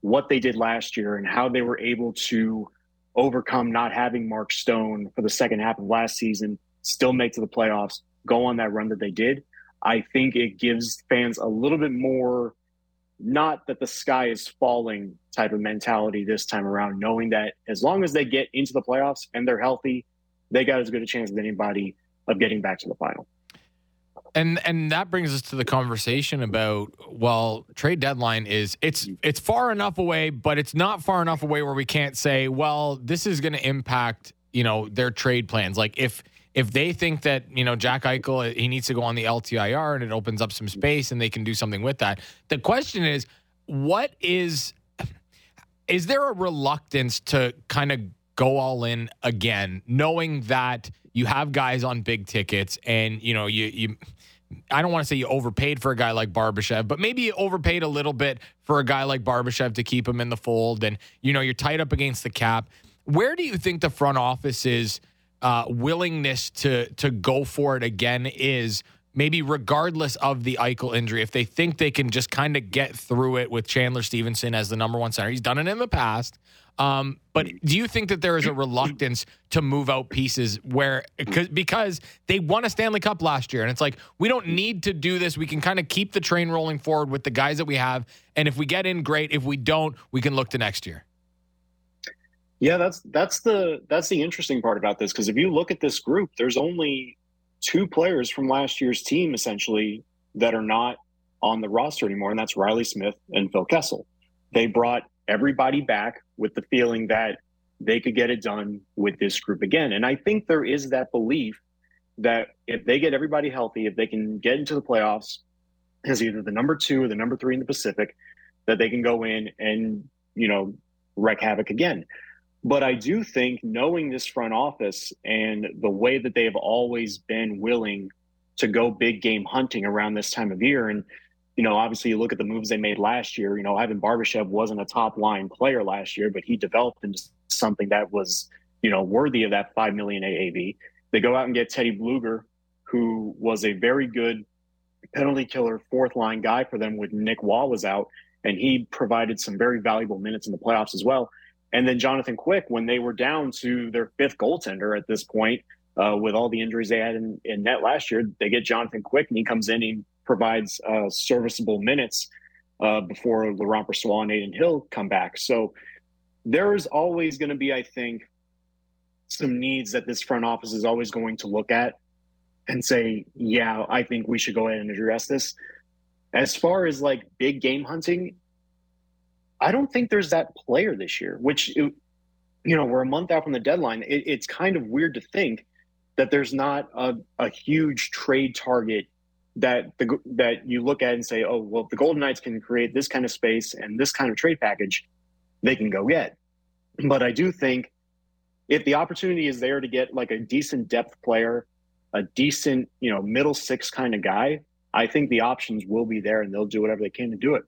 what they did last year and how they were able to overcome not having Mark Stone for the second half of last season, still make to the playoffs, go on that run that they did, I think it gives fans a little bit more, not that the sky is falling type of mentality this time around, knowing that as long as they get into the playoffs and they're healthy, they got as good a chance as anybody of getting back to the final. And and that brings us to the conversation about well, trade deadline is it's it's far enough away, but it's not far enough away where we can't say, well, this is going to impact, you know, their trade plans. Like if if they think that, you know, Jack Eichel uh, he needs to go on the LTIR and it opens up some space and they can do something with that. The question is, what is is there a reluctance to kind of go all in again, knowing that you have guys on big tickets, and you know you you. I don't want to say you overpaid for a guy like Barbashev, but maybe you overpaid a little bit for a guy like Barbashev to keep him in the fold. And, you know, you're tight up against the cap. Where do you think the front office's uh, willingness to to go for it again is maybe regardless of the Eichel injury, if they think they can just kind of get through it with Chandler Stephenson as the number one center, he's done it in the past. Um, but do you think that there is a reluctance to move out pieces where because they won a Stanley Cup last year, and it's like we don't need to do this. We can kind of keep the train rolling forward with the guys that we have, and if we get in, great. If we don't, we can look to next year. Yeah, that's that's the that's the interesting part about this because if you look at this group, there's only two players from last year's team essentially that are not on the roster anymore, and that's Riley Smith and Phil Kessel. They brought everybody back with the feeling that they could get it done with this group again. And I think there is that belief that if they get everybody healthy, if they can get into the playoffs as either the number two or the number three in the Pacific, that they can go in and, you know, wreak havoc again. But I do think knowing this front office and the way that they have always been willing to go big game hunting around this time of year. And, you know, obviously you look at the moves they made last year, you know, Ivan Barbashev wasn't a top line player last year, but he developed into something that was, you know, worthy of that 5 million AAV. They go out and get Teddy Blueger, who was a very good penalty killer fourth line guy for them when Nick Roy was out. And he provided some very valuable minutes in the playoffs as well. And then Jonathan Quick, when they were down to their fifth goaltender at this point, uh, with all the injuries they had in, in, net last year, they get Jonathan Quick, and he comes in, he provides uh, serviceable minutes uh, before Laurent Brossoit and Adin Hill come back. So there is always going to be, I think, some needs that this front office is always going to look at and say, yeah, I think we should go ahead and address this. As far as like big game hunting, I don't think there's that player this year, which, you know, we're a month out from the deadline. It, it's kind of weird to think that there's not a, a huge trade target that the that you look at and say, oh, well, if the Golden Knights can create this kind of space and this kind of trade package, they can go get. But I do think if the opportunity is there to get like a decent depth player, a decent, you know, middle six kind of guy, I think the options will be there and they'll do whatever they can to do it.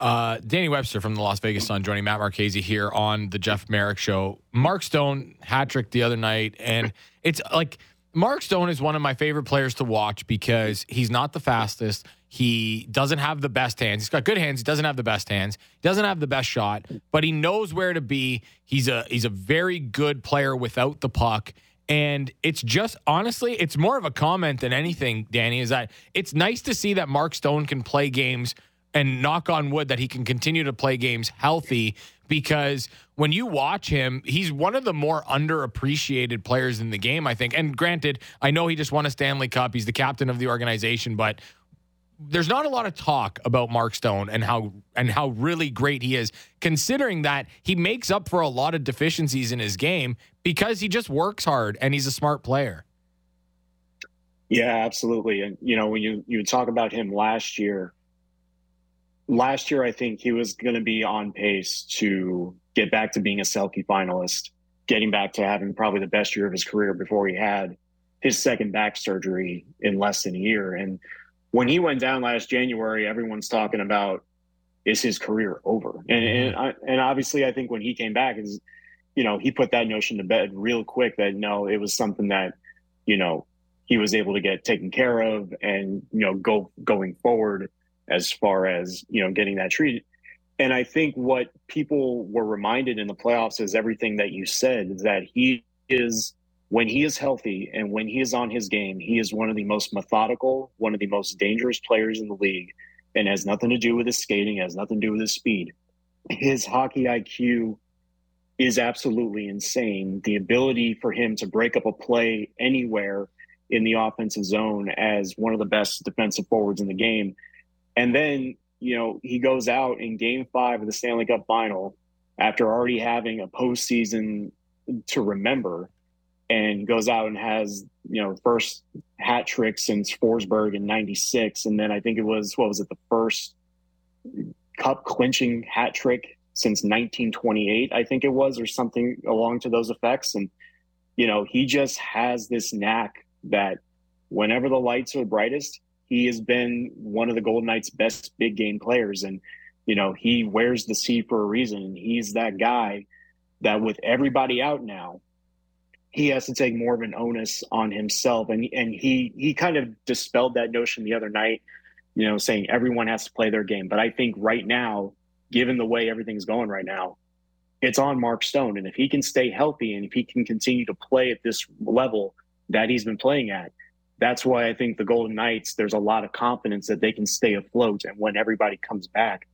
Uh, Danny Webster from the Las Vegas Sun joining Matt Marchese here on the Jeff Marek Show. Mark Stone hat trick the other night, and it's like Mark Stone is one of my favorite players to watch because he's not the fastest. He doesn't have the best hands. He's got good hands. He doesn't have the best hands. He doesn't have the best shot, but he knows where to be. He's a he's a very good player without the puck. And it's just honestly, it's more of a comment than anything, Danny, is that it's nice to see that Mark Stone can play games and knock on wood that he can continue to play games healthy because when you watch him, he's one of the more underappreciated players in the game, I think. And granted, I know he just won a Stanley Cup, he's the captain of the organization, but there's not a lot of talk about Mark Stone and how and how really great he is, considering that he makes up for a lot of deficiencies in his game because he just works hard and he's a smart player. Yeah, absolutely. And you know, when you you talk about him last year, last year, I think he was going to be on pace to get back to being a Selke finalist, getting back to having probably the best year of his career before he had his second back surgery in less than a year. And when he went down last January, everyone's talking about is his career over? And and, mm-hmm. I, and obviously, I think when he came back, is you know he put that notion to bed real quick that no, it was something that you know he was able to get taken care of and you know go going forward as far as you know getting that treated. And I think what people were reminded in the playoffs is everything that you said that he is when he is healthy and when he is on his game, he is one of the most methodical, one of the most dangerous players in the league, and has nothing to do with his skating, has nothing to do with his speed. His hockey IQ is absolutely insane. The ability for him to break up a play anywhere in the offensive zone as one of the best defensive forwards in the game and then, you know, he goes out in game five of the Stanley Cup final after already having a postseason to remember and goes out and has, you know, first hat trick since Forsberg in 96. And then I think it was, what was it, the first cup clinching hat trick since 1928, I think it was, or something along to those effects. And, you know, he just has this knack that whenever the lights are brightest, he has been one of the Golden Knights' best big game players. And, you know, he wears the C for a reason. He's that guy that with everybody out now, he has to take more of an onus on himself. And and he he kind of dispelled that notion the other night, you know, saying everyone has to play their game. But I think right now, given the way everything's going right now, it's on Mark Stone. And if he can stay healthy and if he can continue to play at this level that he's been playing at, that's why I think the Golden Knights, there's a lot of confidence that they can stay afloat. And when everybody comes back,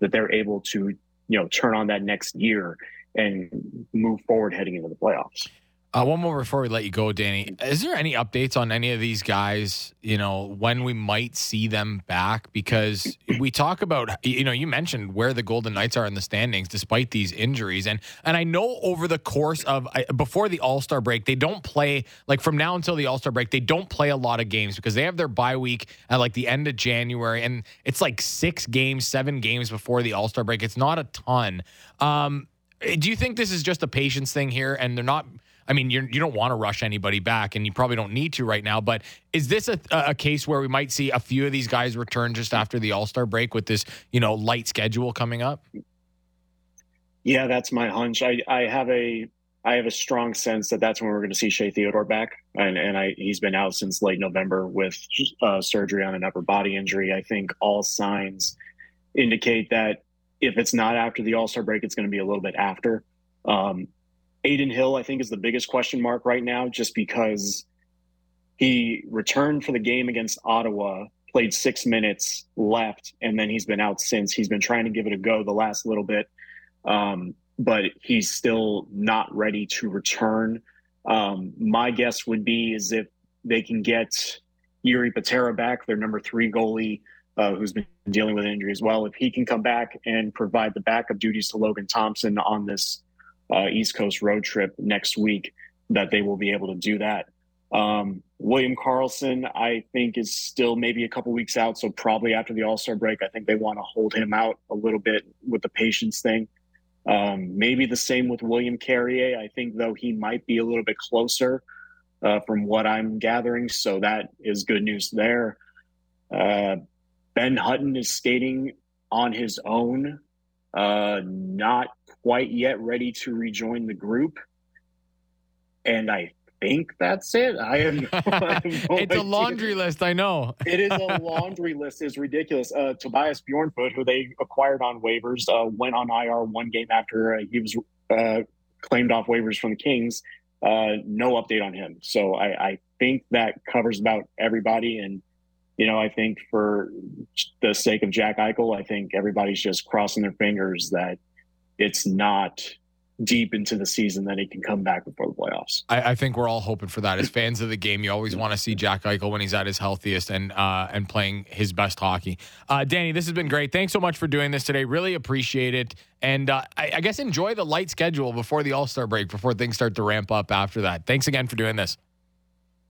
that they're able to, you know, turn on that next year and move forward heading into the playoffs. Uh, one more before we let you go, Danny. Is there any updates on any of these guys? You know, when we might see them back? Because we talk about, you know, you mentioned where the Golden Knights are in the standings despite these injuries, and and I know over the course of before the All Star break, they don't play like from now until the All Star break, they don't play a lot of games because they have their bye week at like the end of January, and it's like six games, seven games before the All Star break. It's not a ton. Um, do you think this is just a patience thing here, and they're not? I mean, you're, you do not want to rush anybody back, and you probably don't need to right now. But is this a, a case where we might see a few of these guys return just after the All Star break with this, you know, light schedule coming up? Yeah, that's my hunch. I, I have a I have a strong sense that that's when we're going to see Shea Theodore back, and and I he's been out since late November with uh, surgery on an upper body injury. I think all signs indicate that if it's not after the All Star break, it's going to be a little bit after. Um, Adin Hill, I think, is the biggest question mark right now, just because he returned for the game against Ottawa, played six minutes left, and then he's been out since. He's been trying to give it a go the last little bit, um, but he's still not ready to return. Um, my guess would be is if they can get Jiri Patera back, their number three goalie, uh, who's been dealing with injury as well. If he can come back and provide the backup duties to Logan Thompson on this uh, East Coast road trip next week, that they will be able to do that. Um, William Karlsson, I think, is still maybe a couple weeks out. So probably after the All Star break, I think they want to hold him out a little bit with the patience thing. Um, maybe the same with William Carrier. I think though he might be a little bit closer uh, from what I'm gathering, so that is good news there. Uh, ben Hutton is skating on his own, uh, not quite yet ready to rejoin the group. And I think that's it. I have no, (laughs) I have no It's idea. a laundry list, I know. it is a (laughs) laundry list. is ridiculous. Uh, Tobias Bjornfot, who they acquired on waivers, uh, went on IR one game after uh, he was uh, claimed off waivers from the Kings. Uh, no update on him. So I, I think that covers about everybody. And you know, I think for the sake of Jack Eichel, I think everybody's just crossing their fingers that it's not deep into the season that he can come back before the playoffs. I, I, think we're all hoping for that. As fans of the game, you always want to see Jack Eichel when he's at his healthiest and uh, and playing his best hockey. Uh, Danny, this has been great. Thanks so much for doing this today. Really appreciate it. And uh, I, I guess enjoy the light schedule before the All Star break, before things start to ramp up after that. Thanks again for doing this.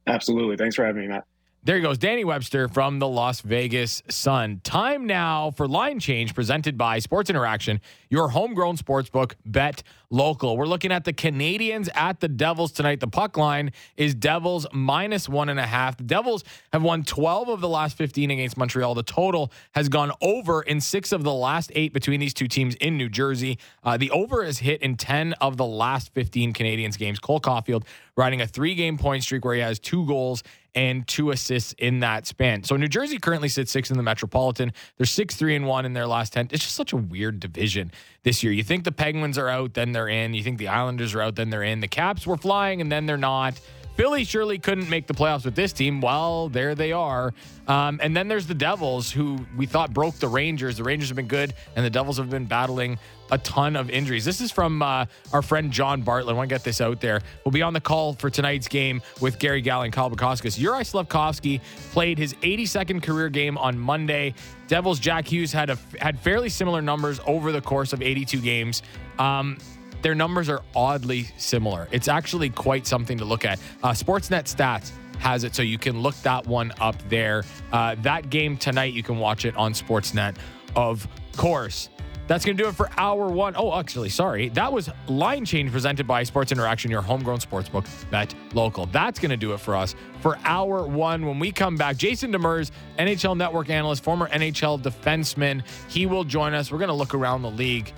Absolutely. Thanks for having me, Matt. There he goes, Danny Webster from the Las Vegas Sun. Time now for line change presented by Sports Interaction, your homegrown sportsbook bet local. We're looking at the Canadiens at the Devils tonight. The puck line is Devils minus one and a half. The Devils have won 12 of the last 15 against Montreal. The total has gone over in six of the last eight between these two teams in New Jersey. Uh, the over is hit in 10 of the last 15 Canadiens games. Cole Caufield riding a three game point streak where he has two goals and two assists in that span. So New Jersey currently sits six in the Metropolitan. They're six, three, and one in their last 10. It's just such a weird division this year. You think the Penguins are out, then they're in. You think the Islanders are out, then they're in. The Caps were flying, and then they're not. Philly surely couldn't make the playoffs with this team. Well, there they are. Um, and then there's the Devils, who we thought broke the Rangers. The Rangers have been good, and the Devils have been battling a ton of injuries. This is from uh, our friend John Bartlett. I want to get this out there. We'll be on the call for tonight's game with Gary Galley and Kyle Bukauskas. Juraj Slafkovsky played his 82nd career game on Monday. Devils Jack Hughes had a, had fairly similar numbers over the course of 82 games. Um, their numbers are oddly similar. It's actually quite something to look at. Uh, Sportsnet Stats has it, so you can look that one up there. Uh, that game tonight, you can watch it on Sportsnet, of course. That's going to do it for hour one. Oh, actually, sorry. That was Line Change presented by Sports Interaction, your homegrown sportsbook bet local. That's going to do it for us for hour one. When we come back, Jason Demers, NHL Network analyst, former NHL defenseman, he will join us. We're going to look around the league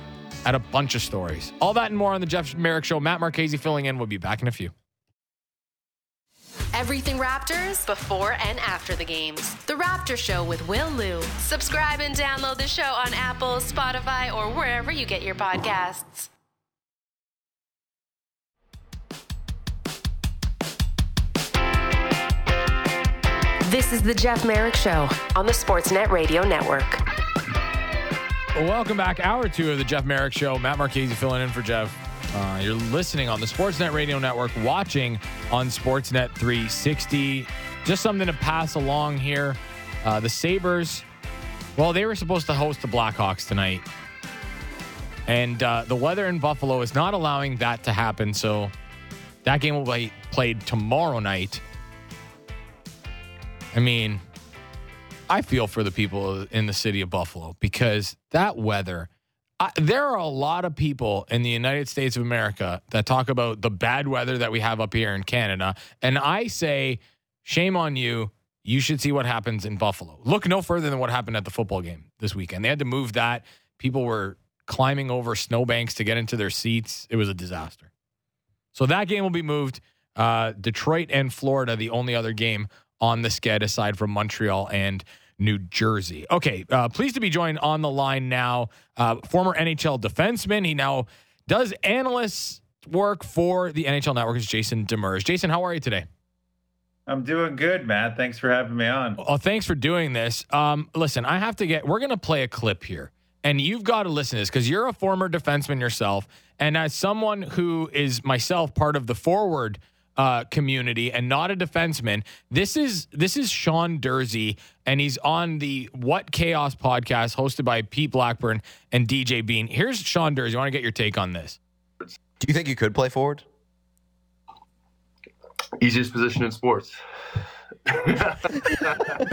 at a bunch of stories. All that and more on the Jeff Marek Show. Matt Marchese filling in. We'll be back in a few. Everything Raptors before and after the games. The Raptor Show with Will Lou. Subscribe and download the show on Apple, Spotify, or wherever you get your podcasts. This is the Jeff Marek Show on the Sportsnet Radio Network. Welcome back. Hour two of the Jeff Marek Show. Matt Marchese filling in for Jeff. Uh, you're listening on the Sportsnet Radio Network, watching on Sportsnet 360. Just something to pass along here. Uh, the Sabres, well, they were supposed to host the Blackhawks tonight. And uh, the weather in Buffalo is not allowing that to happen. So that game will be played tomorrow night. I mean, I feel for the people in the city of Buffalo because that weather. I, there are a lot of people in the United States of America that talk about the bad weather that we have up here in Canada. And I say, shame on you. You should see what happens in Buffalo. Look no further than what happened at the football game this weekend. They had to move that. People were climbing over snowbanks to get into their seats. It was a disaster. So that game will be moved. Uh, Detroit and Florida, the only other game on the sked aside from Montreal and New Jersey. Okay, uh, pleased to be joined on the line now. Uh, former NHL defenseman. He now does analyst work for the NHL Network. Is Jason Demers. Jason, how are you today? I'm doing good, Matt. Thanks for having me on. Oh, thanks for doing this. Um, listen, I have to get. We're gonna play a clip here, and you've got to listen to this because you're a former defenseman yourself, and as someone who is myself part of the forward uh, community and not a defenseman. This is this is Sean Durzi, and he's on the What Chaos podcast hosted by Pete Blackburn and DJ Bean. Here's Sean Durzi. I want to get your take on this. Do you think you could play forward? Easiest position in sports.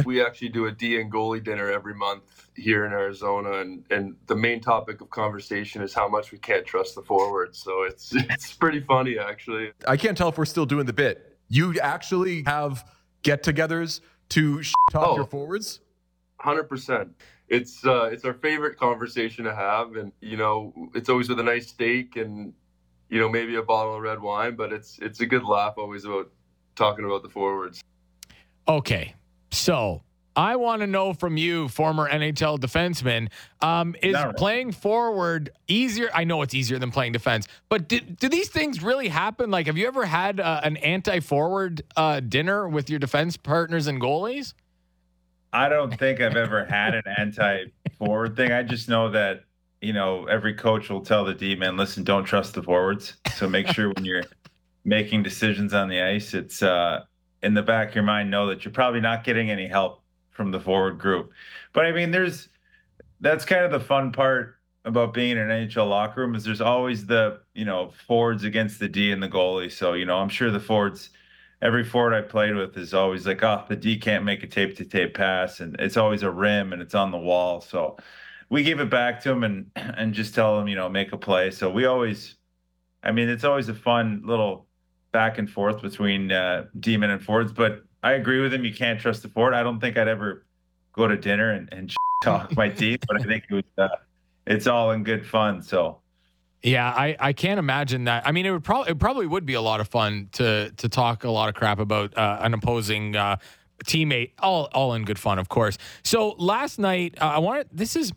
We actually do a D and goalie dinner every month here in Arizona, and, and the main topic of conversation is how much we can't trust the forwards. So it's it's pretty funny actually. I can't tell if we're still doing the bit. You actually have get-togethers to talk Oh. your forwards. Hundred percent. It's uh, it's our favorite conversation to have, and you know it's always with a nice steak and you know maybe a bottle of red wine, but it's it's a good laugh always about talking about the forwards. Okay, so I want to know from you, former NHL defenseman, um, is No. playing forward easier? I know it's easier than playing defense, but do, do these things really happen? Like, have you ever had uh, an anti-forward uh, dinner with your defense partners and goalies? I don't think I've ever had an anti-forward thing. I just know that you know every coach will tell the D man, listen, don't trust the forwards. So make sure when you're making decisions on the ice, it's uh, in the back of your mind know that you're probably not getting any help from the forward group. But I mean, there's that's kind of the fun part about being in an NHL locker room is there's always the you know forwards against the D and the goalie. So you know I'm sure the forwards every forward I played with is always like, oh, the D can't make a tape to tape pass, and it's always a rim and it's on the wall. So we give it back to him and (clears throat) and just tell him, you know, make a play. So we always, I mean, it's always a fun little back and forth between uh, Demon and Ford's, But I agree with him. You can't trust the Ford. I don't think I'd ever go to dinner and, and (laughs) (laughs) talk my teeth, but I think it was, uh, it's all in good fun. So. Yeah, I, I can't imagine that. I mean, it would probably it probably would be a lot of fun to to talk a lot of crap about uh, an opposing uh, teammate. All all in good fun, of course. So last night, uh, I wanted this is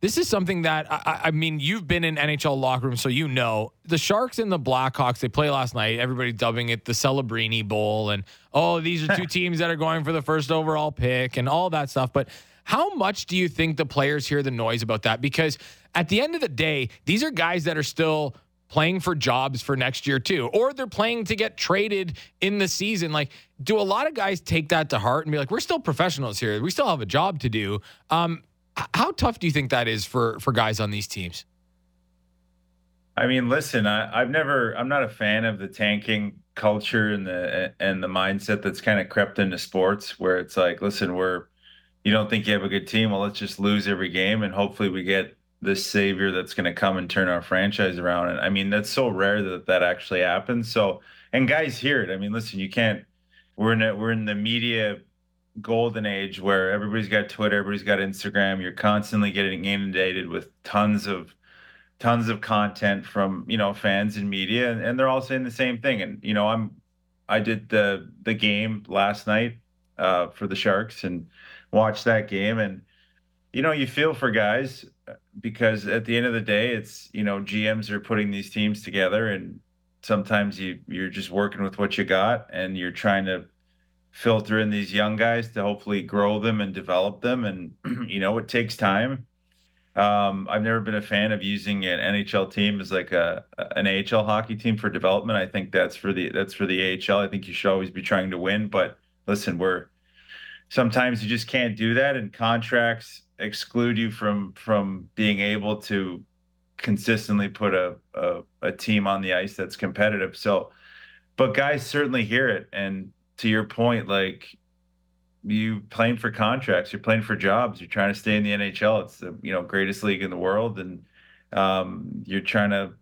this is something that I, I- mean you've been in NHL locker room so you know the Sharks and the Blackhawks. They play last night. Everybody dubbing it the Celebrini Bowl, and oh, these are two (laughs) teams that are going for the first overall pick, and all that stuff. But how much do you think the players hear the noise about that? Because at the end of the day, these are guys that are still playing for jobs for next year too, or they're playing to get traded in the season. Like, do a lot of guys take that to heart and be like, "We're still professionals here. We still have a job to do." Um, how tough do you think that is for for guys on these teams? I mean, listen, I, I've never, I'm not a fan of the tanking culture and the and the mindset that's kind of crept into sports, where it's like, listen, we're, you don't think you have a good team, well, let's just lose every game, and hopefully we get the savior that's going to come and turn our franchise around. And I mean, that's so rare that that actually happens. So, and guys hear it. I mean, listen, you can't. We're in a, we're in the media golden age where everybody's got Twitter, everybody's got Instagram. You're constantly getting inundated with tons of tons of content from you know fans and media, and, and they're all saying the same thing. And you know, I'm I did the the game last night uh, for the Sharks and watched that game, and you know, you feel for guys because at the end of the day, it's you know GMs are putting these teams together, and sometimes you you're just working with what you got, and you're trying to filter in these young guys to hopefully grow them and develop them, and (clears throat) you know it takes time. Um, I've never been a fan of using an NHL team as like a an AHL hockey team for development. I think that's for the that's for the AHL. I think you should always be trying to win. But listen, we're sometimes you just can't do that, and contracts exclude you from from being able to consistently put a, a, a team on the ice that's competitive. So, but guys certainly hear it. And to your point, like you playing for contracts, you're playing for jobs, you're trying to stay in the NHL. It's the you know greatest league in the world, and um, you're trying to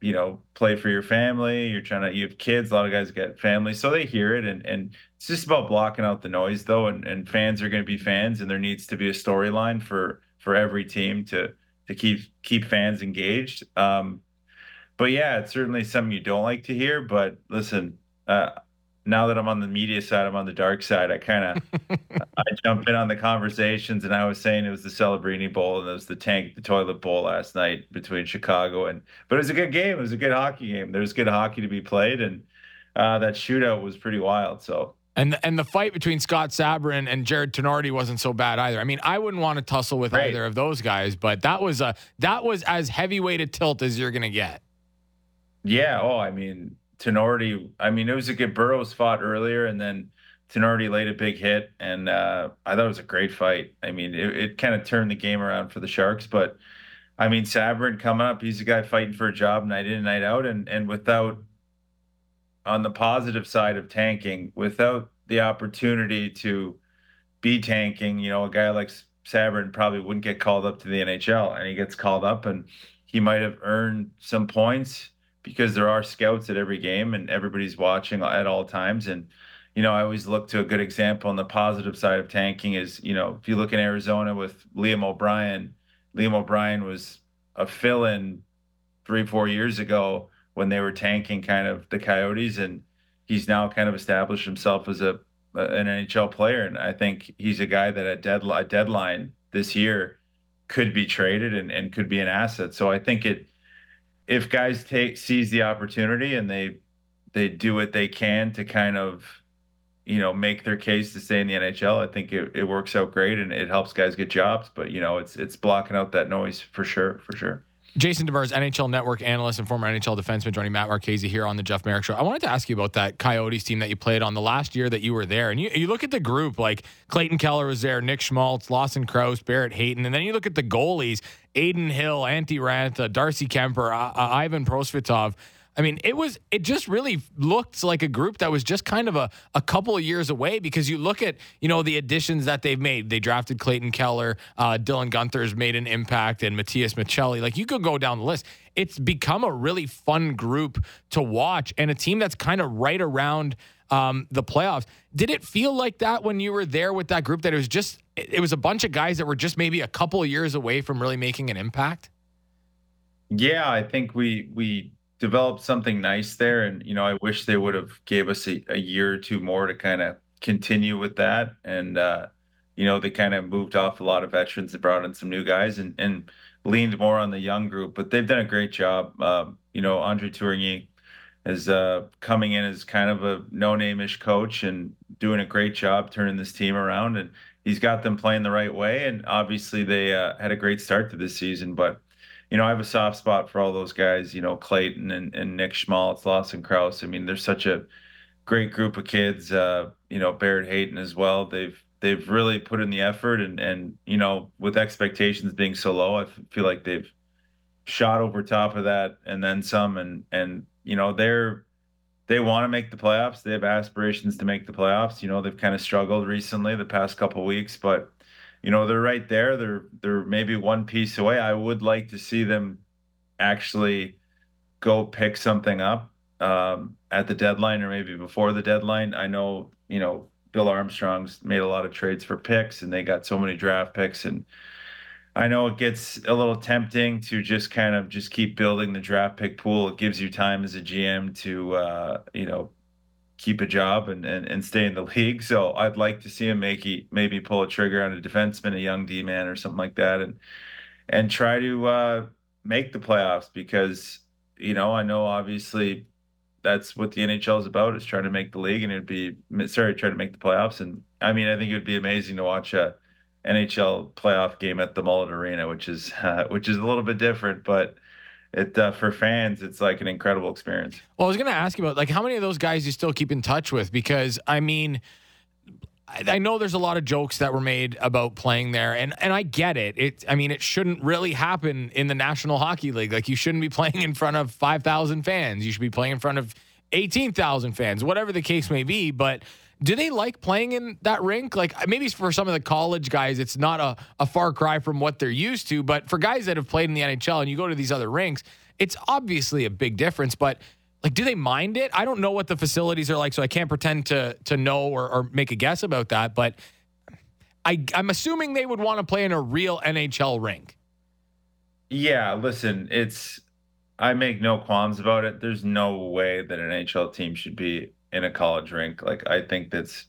you know play for your family. You're trying to you have kids. A lot of guys get families, so they hear it, and and it's just about blocking out the noise though. And and fans are going to be fans, and there needs to be a storyline for for every team to to keep keep fans engaged. Um, but yeah, it's certainly something you don't like to hear. But listen, uh, now that I'm on the media side, I'm on the dark side. I kind of (laughs) I jump in on the conversations, and I was saying it was the Celebrini Bowl and it was the Tank the Toilet Bowl last night between Chicago and. But it was a good game. It was a good hockey game. There was good hockey to be played, and uh, that shootout was pretty wild. So. And and the fight between Scott Sabourin and Jared Tinordi wasn't so bad either. I mean, I wouldn't want to tussle with right. either of those guys, but that was a that was as heavyweight a tilt as you're gonna get. Yeah. Oh, I mean, Tinordi, I mean, it was a good Burroughs fought earlier, and then Tinordi laid a big hit, and uh, I thought it was a great fight. I mean, it, it kind of turned the game around for the Sharks, but I mean, Sabourin coming up, he's a guy fighting for a job night in and night out, and and without on the positive side of tanking, without the opportunity to be tanking, you know, a guy like Sabourin probably wouldn't get called up to the NHL, and he gets called up, and he might have earned some points because there are scouts at every game and everybody's watching at all times. And, you know, I always look to a good example on the positive side of tanking is, you know, if you look in Arizona with Liam O'Brien, Liam O'Brien was a fill in three, four years ago when they were tanking kind of the Coyotes. And he's now kind of established himself as a, an NHL player. And I think he's a guy that at deadline, deadline this year could be traded and, and could be an asset. So I think it, if guys take seize the opportunity and they they do what they can to kind of you know make their case to stay in the NHL, I think it, it works out great and it helps guys get jobs. But you know, it's it's blocking out that noise for sure, for sure. Jason Demers, NHL Network analyst and former NHL defenseman, joining Matt Marchese here on the Jeff Marek Show. I wanted to ask you about that Coyotes team that you played on the last year that you were there. And you, you look at the group, like Clayton Keller was there, Nick Schmaltz, Lawson Crouse, Barrett Hayton. And then you look at the goalies, Adin Hill, Antti Raanta, Darcy Kuemper, uh, uh, Ivan Prosvetov. I mean, it was it just really looked like a group that was just kind of a, a couple of years away because you look at, you know, the additions that they've made. They drafted Clayton Keller, uh, Dylan Guenther's made an impact, and Matias Maccelli. Like you could go down the list. It's become a really fun group to watch and a team that's kind of right around um, the playoffs. Did it feel like that when you were there with that group that it was just it was a bunch of guys that were just maybe a couple of years away from really making an impact? Yeah, I think we we developed something nice there. And, you know, I wish they would have gave us a, a year or two more to kind of continue with that. And, uh, you know, they kind of moved off a lot of veterans and brought in some new guys and, and leaned more on the young group, but they've done a great job. Um, you know, Andre Tourigny is uh, coming in as kind of a no-name-ish coach and doing a great job turning this team around. And he's got them playing the right way. And obviously they uh, had a great start to this season, but you know, I have a soft spot for all those guys, you know, Clayton and, and Nick Schmaltz, Lawson Crouse. I mean, they're such a great group of kids. Uh, you know, Barrett Hayton as well. They've they've really put in the effort and and you know, with expectations being so low, I feel like they've shot over top of that and then some and and you know, they're they want to make the playoffs. They have aspirations to make the playoffs. You know, they've kind of struggled recently the past couple weeks, but you know, they're right there. They're they're maybe one piece away. I would like to see them actually go pick something up um, at the deadline or maybe before the deadline. I know, you know, Bill Armstrong's made a lot of trades for picks and they got so many draft picks and I know it gets a little tempting to just kind of just keep building the draft pick pool. It gives you time as a GM to uh, you know keep a job and, and, and stay in the league. So I'd like to see him maybe maybe pull a trigger on a defenseman, a young D man or something like that, and and try to uh, make the playoffs because you know I know obviously that's what the NHL is about is trying to make the league and it'd be sorry try to make the playoffs and I mean I think it would be amazing to watch a NHL playoff game at the Mullet Arena, which is uh, (laughs) which is a little bit different, but it uh, for fans, it's like an incredible experience. Well, I was going to ask you about like how many of those guys you still keep in touch with because I mean. I know there's a lot of jokes that were made about playing there, and and I get it. It, I mean, it shouldn't really happen in the National Hockey League. Like, you shouldn't be playing in front of five thousand fans. You should be playing in front of eighteen thousand fans, whatever the case may be. But do they like playing in that rink? Like maybe for some of the college guys, it's not a, a far cry from what they're used to. But for guys that have played in the NHL and you go to these other rinks, it's obviously a big difference. But like, do they mind it? I don't know what the facilities are like, so I can't pretend to to know or, or make a guess about that. But I, I'm assuming they would want to play in a real NHL rink. Yeah, listen, it's I make no qualms about it. There's no way that an NHL team should be in a college rink. Like I think that's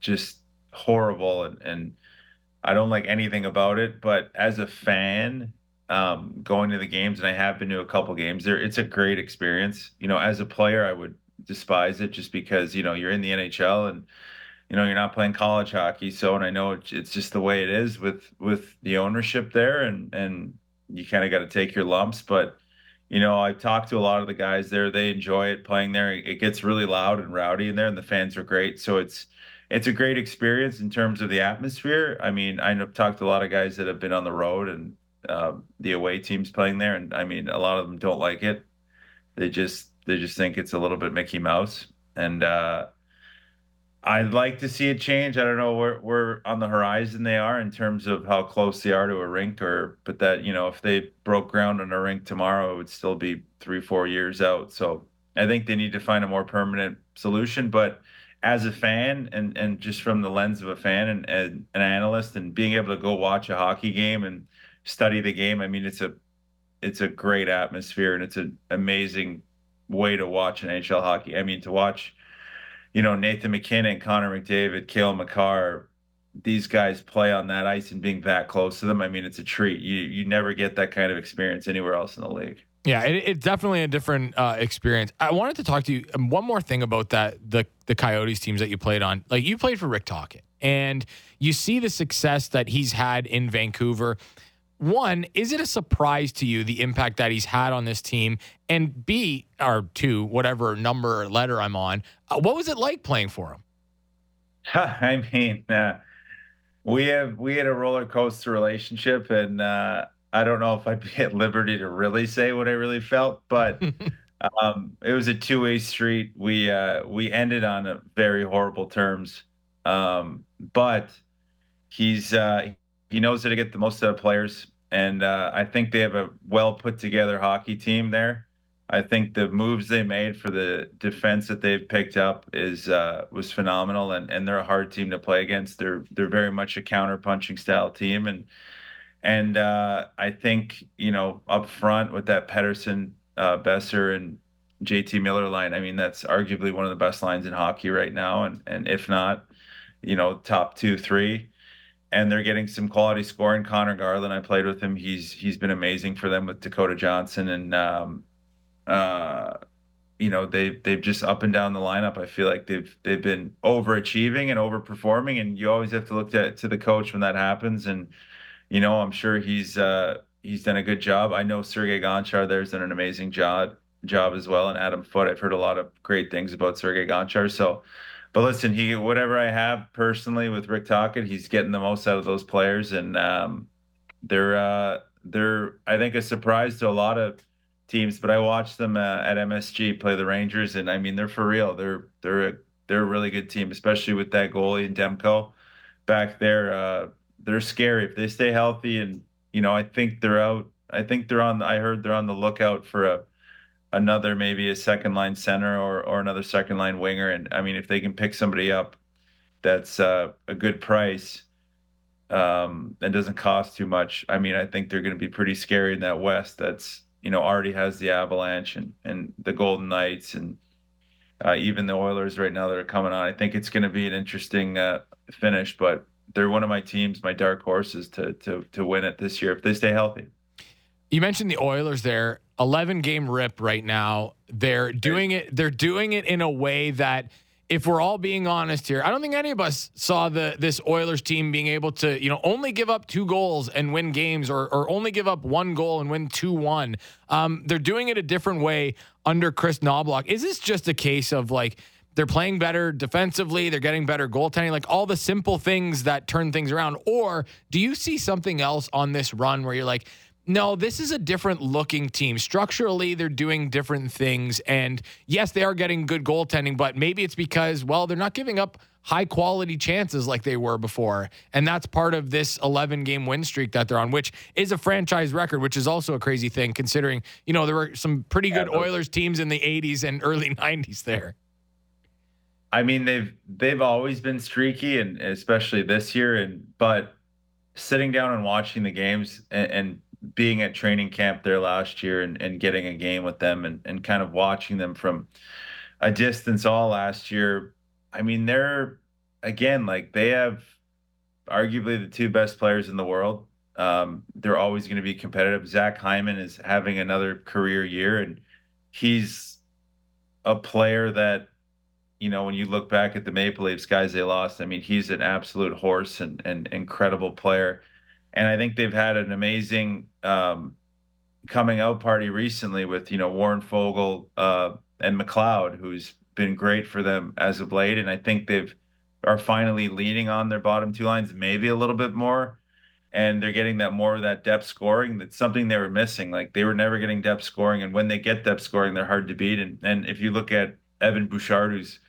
just horrible and, and I don't like anything about it. But as a fan, um, going to the games, and I have been to a couple games there, it's a great experience. You know, as a player, I would despise it just because, you know, you're in the NHL and, you know, you're not playing college hockey. So, and I know it's just the way it is with, with the ownership there and, and you kind of got to take your lumps, but you know, I've talked to a lot of the guys there. They enjoy it playing there. It gets really loud and rowdy in there, and the fans are great. So it's it's a great experience in terms of the atmosphere. I mean, I've talked to a lot of guys that have been on the road and uh, the away teams playing there, and I mean, a lot of them don't like it. They just they just think it's a little bit Mickey Mouse, and uh, I'd like to see it change. I don't know where where on the horizon they are in terms of how close they are to a rink, or but that you know if they broke ground on a rink tomorrow, it would still be three four years out. So I think they need to find a more permanent solution. But as a fan, and and just from the lens of a fan and, and an analyst, and being able to go watch a hockey game and study the game, I mean it's a it's a great atmosphere and it's an amazing way to watch NHL hockey. I mean to watch you know, Nathan MacKinnon, Connor McDavid, Cale Makar, these guys play on that ice and being that close to them, I mean, it's a treat. You you never get that kind of experience anywhere else in the league. Yeah, it, it's definitely a different uh, experience. I wanted to talk to you um, one more thing about that the the Coyotes teams that you played on. Like you played for Rick Tocchet, and you see the success that he's had in Vancouver one, is it a surprise to you the impact that he's had on this team? And B, or two, whatever number or letter I'm on, uh, what was it like playing for him? (laughs) I mean, uh, we have we had a roller coaster relationship, and uh, I don't know if I'd be at liberty to really say what I really felt, but (laughs) um, it was a two way street. We uh, we ended on a very horrible terms, um, but he's uh, he knows how to get the most out of players, and uh, I think they have a well put together hockey team there. I think the moves they made for the defense that they've picked up is uh, was phenomenal, and, and they're a hard team to play against. They're they're very much a counter punching style team, and and uh, I think you know up front with that Pettersson, uh, Boeser, and JT Miller line. I mean that's arguably one of the best lines in hockey right now, and and if not, you know top two three and they're getting some quality scoring. Conor Garland, I played with him. He's he's been amazing for them with Dakota Joshua, and um, uh, you know they they've just up and down the lineup. I feel like they've they've been overachieving and overperforming, and you always have to look to to the coach when that happens. And you know, I'm sure he's uh, he's done a good job. I know Sergei Gonchar there's done an amazing job job as well, and Adam Foote. I've heard a lot of great things about Sergei Gonchar, so but listen, he whatever I have personally with Rick Tocchet, he's getting the most out of those players, and um, they're uh, they're I think a surprise to a lot of teams. But I watched them uh, at MSG play the Rangers, and I mean they're for real. They're they're a, they're a really good team, especially with that goalie and Demko back there. Uh, they're scary if they stay healthy, and you know I think they're out. I think they're on. I heard they're on the lookout for a another maybe a second line center or or another second line winger. And I mean, if they can pick somebody up that's uh, a good price um, and doesn't cost too much, I mean, I think they're going to be pretty scary in that West. That's you know already has the Avalanche and and the Golden Knights and uh, even the Oilers right now that are coming on. I think it's going to be an interesting uh, finish, but they're one of my teams, my dark horses to to to win it this year if they stay healthy. You mentioned the Oilers there, 11 game rip right now. They're doing it they're doing it in a way that if we're all being honest here, I don't think any of us saw the this Oilers team being able to, you know, only give up two goals and win games or or only give up one goal and win 2-1. Um, they're doing it a different way under Kris Knoblauch. Is this just a case of like they're playing better defensively, they're getting better goaltending, like all the simple things that turn things around? Or do you see something else on this run where you're like, no, this is a different looking team. Structurally, they're doing different things. And yes, they are getting good goaltending, but maybe it's because, well, they're not giving up high quality chances like they were before. And that's part of this 11 game win streak that they're on, which is a franchise record, which is also a crazy thing considering, you know, there were some pretty good yeah, Oilers teams in the 80s and early (laughs) 90s there. I mean, they've they've always been streaky and especially this year and but sitting down and watching the games and, and being at training camp there last year and, and getting a game with them and, and kind of watching them from a distance all last year. I mean, they're again like they have arguably the two best players in the world. Um, they're always going to be competitive. Zach Hyman is having another career year, and he's a player that, you know, when you look back at the Maple Leafs guys they lost, I mean, he's an absolute horse and, and incredible player and I think they've had an amazing um, coming out party recently with you know Warren Foegele uh, and McLeod, who's been great for them as of late, and I think they've are finally leaning on their bottom two lines maybe a little bit more, and they're getting that more of that depth scoring. That's something they were missing. Like they were never getting depth scoring, and when they get depth scoring, they're hard to beat. And and if you look at Evan Bouchard, who's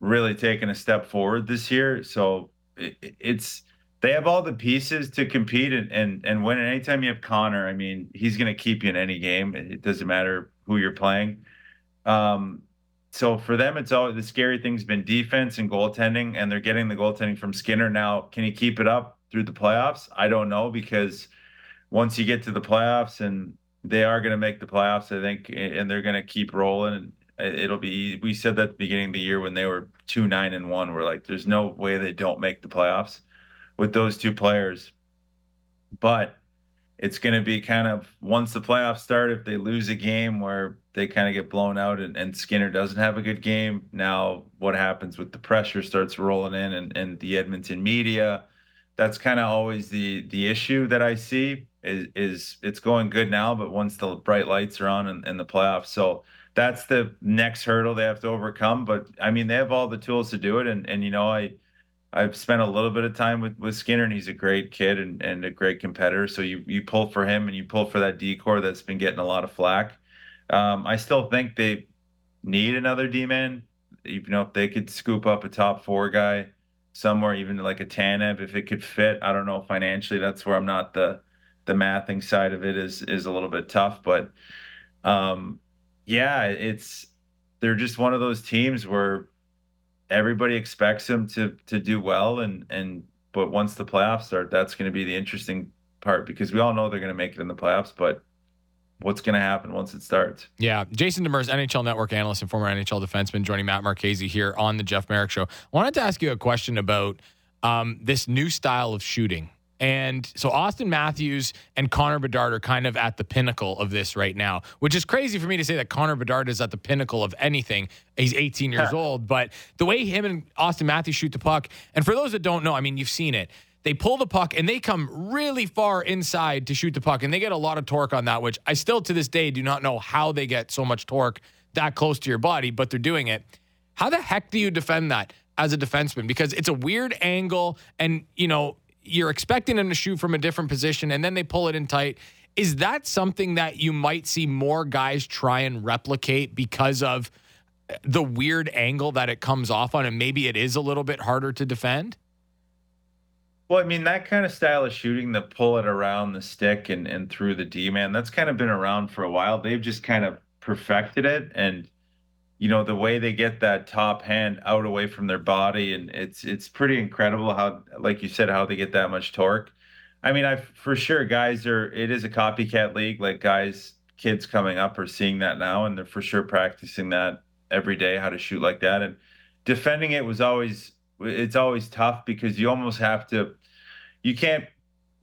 really taken a step forward this year, so it, it's they have all the pieces to compete and and, and win. And anytime you have Connor, I mean, he's going to keep you in any game. It doesn't matter who you're playing. Um, so for them, it's all the scary thing's been defense and goaltending, and they're getting the goaltending from Skinner now. Can he keep it up through the playoffs? I don't know because once you get to the playoffs, and they are going to make the playoffs, I think, and they're going to keep rolling. It'll be. We said that at the beginning of the year when they were two nine and one. We're like, there's no way they don't make the playoffs with those two players. But it's going to be kind of once the playoffs start, if they lose a game where they kind of get blown out and, and, Skinner doesn't have a good game, now what happens with the pressure starts rolling in and, and the Edmonton media. That's kind of always the the issue that I see is is it's going good now, but once the bright lights are on in, in the playoffs, so that's the next hurdle they have to overcome. But I mean, they have all the tools to do it, and and you know I I've spent a little bit of time with, with Skinner, and he's a great kid and, and a great competitor. So you you pull for him and you pull for that D corps that's been getting a lot of flack. Um, I still think they need another D man. You know, if they could scoop up a top four guy somewhere, even like a Tanev, if it could fit. I don't know financially. That's where I'm not the the mathing side of it is is a little bit tough, but um, yeah, it's they're just one of those teams where everybody expects him to to do well and and but once the playoffs start that's going to be the interesting part because we all know they're going to make it in the playoffs but what's going to happen once it starts? Yeah. Jason demers nhl network analyst and former nhl defenseman joining matt marchese here on the jeff Marek show. I wanted to ask you a question about um, this new style of shooting and so Austin Matthews and Connor Bedard are kind of at the pinnacle of this right now, which is crazy for me to say that Connor Bedard is at the pinnacle of anything. He's 18 years old, but the way him and Austin Matthews shoot the puck, and for those that don't know, I mean, you've seen it. They pull the puck and they come really far inside to shoot the puck, and they get a lot of torque on that, which I still to this day do not know how they get so much torque that close to your body, but they're doing it. How the heck do you defend that as a defenseman? Because it's a weird angle, and you know, you're expecting them to shoot from a different position and then they pull it in tight. Is that something that you might see more guys try and replicate because of the weird angle that it comes off on and maybe it is a little bit harder to defend? Well, I mean, that kind of style of shooting, the pull it around the stick and, and through the D man, that's kind of been around for a while. They've just kind of perfected it. And, you know, the way they get that top hand out away from their body, and it's it's pretty incredible how, like you said, how they get that much torque. I mean, I for sure guys are it is a copycat league. Like guys, kids coming up are seeing that now, and they're for sure practicing that every day, how to shoot like that. And defending it was always it's always tough because you almost have to you can't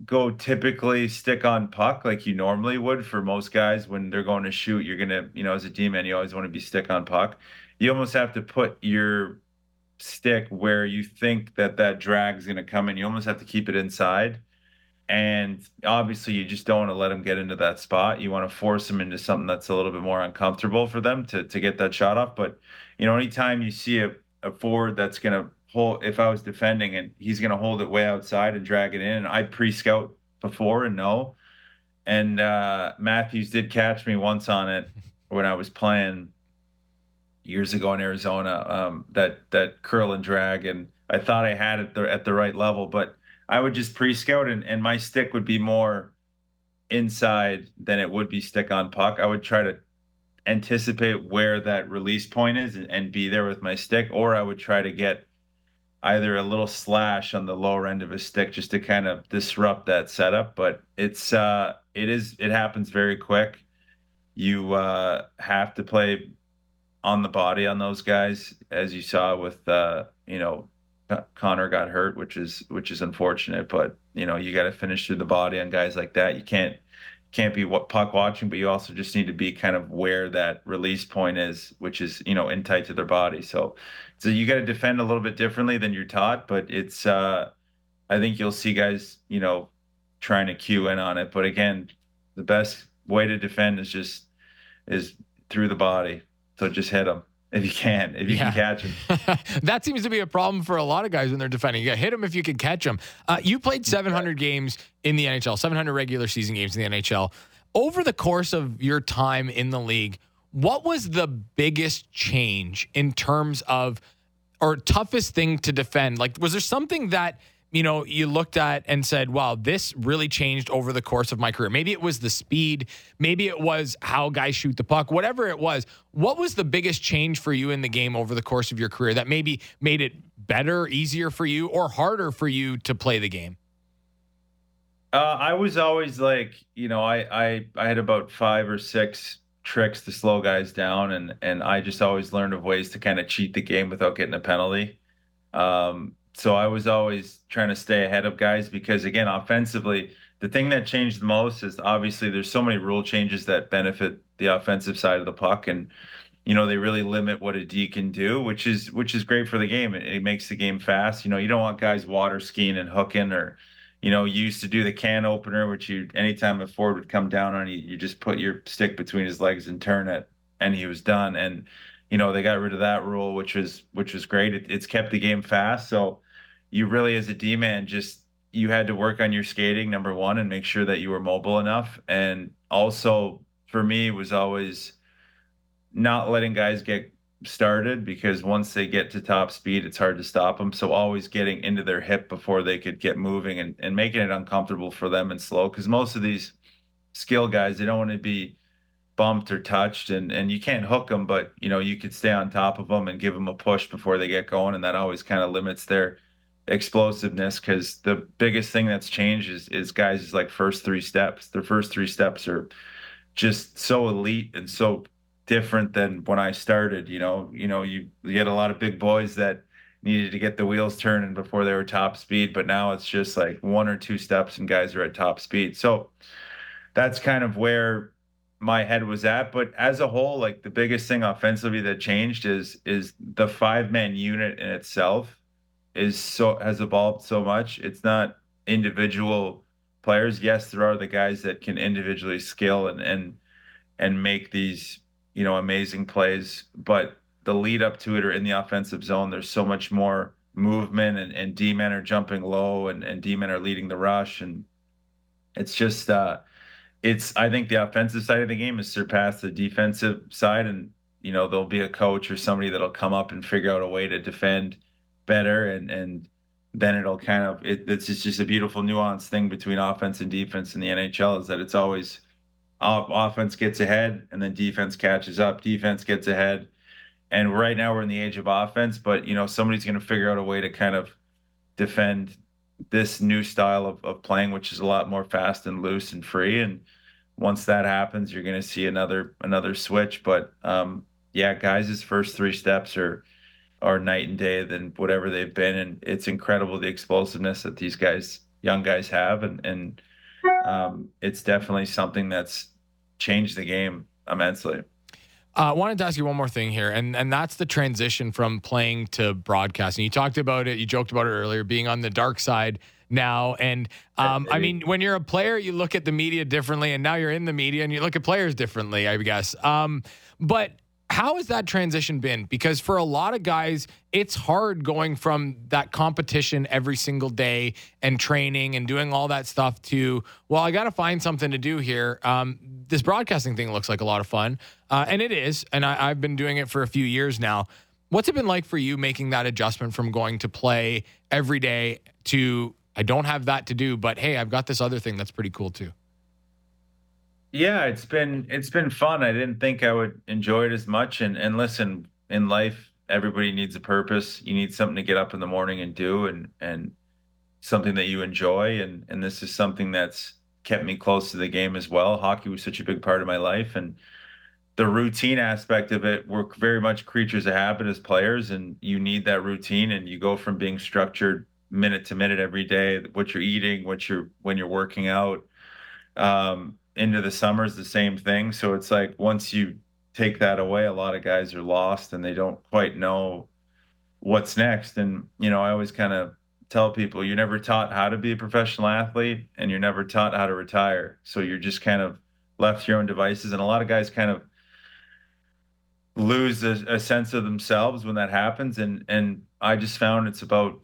go typically stick on puck like you normally would for most guys when they're going to shoot. You're gonna you know as a d-man you always want to be stick on puck. You almost have to put your stick where you think that that drag's going to come in. You almost have to keep it inside. And obviously you just don't want to let them get into that spot. You want to force them into something that's a little bit more uncomfortable for them to, to get that shot off. But you know anytime you see a, a forward that's going to hold if I was defending and he's going to hold it way outside and drag it in. And I pre-scout before and know. And uh, Matthews did catch me once on it when I was playing years ago in Arizona. Um, that that curl and drag, and I thought I had it at the right level, but I would just pre-scout and, and my stick would be more inside than it would be stick on puck. I would try to anticipate where that release point is and, and be there with my stick, or I would try to get either a little slash on the lower end of his stick just to kind of disrupt that setup. But it's uh, it is it happens very quick. You uh, have to play on the body on those guys, as you saw with uh, you know Connor got hurt, which is which is unfortunate. But you know you got to finish through the body on guys like that. You can't can't be what puck watching, but you also just need to be kind of where that release point is, which is you know in tight to their body. So so you got to defend a little bit differently than you're taught, but it's uh, I think you'll see guys you know trying to cue in on it. But again, the best way to defend is just is through the body. So just hit them if you can, if you yeah. can catch them. (laughs) that seems to be a problem for a lot of guys when they're defending. You hit them if you can catch them. Uh, you played 700 games in the NHL, 700 regular season games in the NHL. Over the course of your time in the league, what was the biggest change in terms of, or toughest thing to defend? Like, was there something that you know, you looked at and said, wow, this really changed over the course of my career. Maybe it was the speed, maybe it was how guys shoot the puck, whatever it was. What was the biggest change for you in the game over the course of your career that maybe made it better, easier for you, or harder for you to play the game? Uh, I was always like, you know, I, I I had about five or six tricks to slow guys down, and and I just always learned of ways to kind of cheat the game without getting a penalty. Um, so I was always trying to stay ahead of guys because again, offensively, the thing that changed the most is obviously there's so many rule changes that benefit the offensive side of the puck and you know they really limit what a D can do, which is which is great for the game. It, it makes the game fast. You know, you don't want guys water skiing and hooking or you know, you used to do the can opener, which you anytime a forward would come down on you, you just put your stick between his legs and turn it, and he was done. And you know, they got rid of that rule, which was which was great. It, it's kept the game fast. So you really as a D man just you had to work on your skating number one and make sure that you were mobile enough and also for me was always not letting guys get started because once they get to top speed it's hard to stop them so always getting into their hip before they could get moving and, and making it uncomfortable for them and slow because most of these skill guys they don't want to be bumped or touched and and you can't hook them but you know you could stay on top of them and give them a push before they get going and that always kind of limits their explosiveness because the biggest thing that's changed is, is guys' is like first three steps. Their first three steps are just so elite and so different than when I started. You know, you know, you, you had a lot of big boys that needed to get the wheels turning before they were top speed, but now it's just like one or two steps and guys are at top speed. So that's kind of where my head was at. But as a whole, like the biggest thing offensively that changed is is the five man unit in itself is so has evolved so much. It's not individual players. Yes, there are the guys that can individually skill and and and make these you know amazing plays, but the lead up to it or in the offensive zone, there's so much more movement and, and D men are jumping low and, and D men are leading the rush. And it's just uh it's I think the offensive side of the game has surpassed the defensive side and you know, there'll be a coach or somebody that'll come up and figure out a way to defend better and and then it'll kind of it, it's just, a beautiful nuanced thing between offense and defense in the NHL is that it's always offense gets ahead and then defense catches up, defense gets ahead. And right now we're in the age of offense, but you know somebody's going to figure out a way to kind of defend this new style of, of playing, which is a lot more fast and loose and free. And once that happens, you're going to see another another switch. But um, yeah, guys' first three steps are are night and day than whatever they've been, and it's incredible the explosiveness that these guys, young guys, have, and and um, it's definitely something that's changed the game immensely. Uh, I wanted to ask you one more thing here, and and that's the transition from playing to broadcasting. You talked about it, you joked about it earlier, being on the dark side now. And um, I mean, when you're a player, you look at the media differently, and now you're in the media and you look at players differently, I guess. Um, but how has that transition been? Because for a lot of guys, it's hard going from that competition every single day and training and doing all that stuff to, well, I got to find something to do here. Um, this broadcasting thing looks like a lot of fun. Uh, and it is. And I, I've been doing it for a few years now. What's it been like for you making that adjustment from going to play every day to, I don't have that to do, but hey, I've got this other thing that's pretty cool too? Yeah, it's been it's been fun. I didn't think I would enjoy it as much. And and listen, in life, everybody needs a purpose. You need something to get up in the morning and do, and and something that you enjoy. And and this is something that's kept me close to the game as well. Hockey was such a big part of my life, and the routine aspect of it. We're very much creatures of habit as players, and you need that routine. And you go from being structured minute to minute every day, what you're eating, what you're when you're working out. Um, into the summer is the same thing. So it's like once you take that away, a lot of guys are lost and they don't quite know what's next. And, you know, I always kind of tell people you're never taught how to be a professional athlete and you're never taught how to retire. So you're just kind of left your own devices. And a lot of guys kind of lose a, a sense of themselves when that happens. And, and I just found it's about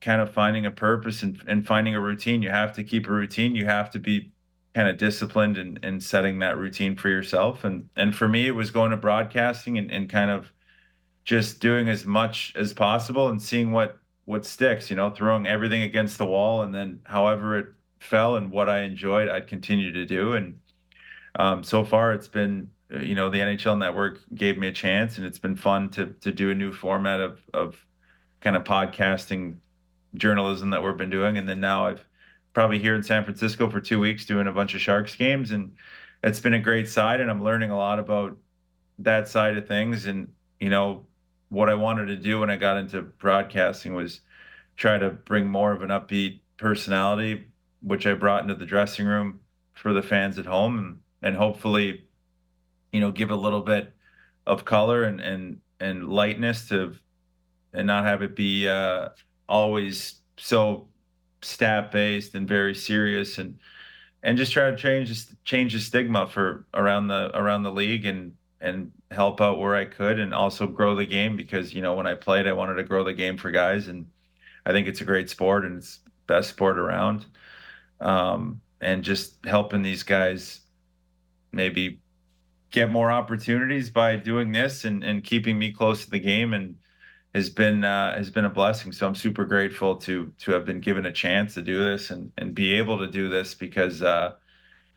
kind of finding a purpose and, and finding a routine. You have to keep a routine. You have to be kind of disciplined and, and setting that routine for yourself. And and for me, it was going to broadcasting and, and kind of just doing as much as possible and seeing what what sticks. You know, throwing everything against the wall, and then however it fell and what I enjoyed, I'd continue to do. And um, so far, it's been you know the NHL Network gave me a chance, and it's been fun to to do a new format of of kind of podcasting journalism that we've been doing. And then now I've probably here in San Francisco for two weeks doing a bunch of Sharks games, and it's been a great side. And I'm learning a lot about that side of things. And you know, what I wanted to do when I got into broadcasting was try to bring more of an upbeat personality, which I brought into the dressing room for the fans at home, and and hopefully, you know, give a little bit of color and and and lightness to, and not have it be uh, always so stat based and very serious and and just try to change change the stigma for around the around the league and and help out where I could and also grow the game because you know when I played I wanted to grow the game for guys and I think it's a great sport and it's best sport around. Um, and just helping these guys maybe get more opportunities by doing this and, and keeping me close to the game and has been uh, has been a blessing. So I'm super grateful to to have been given a chance to do this and and be able to do this because uh,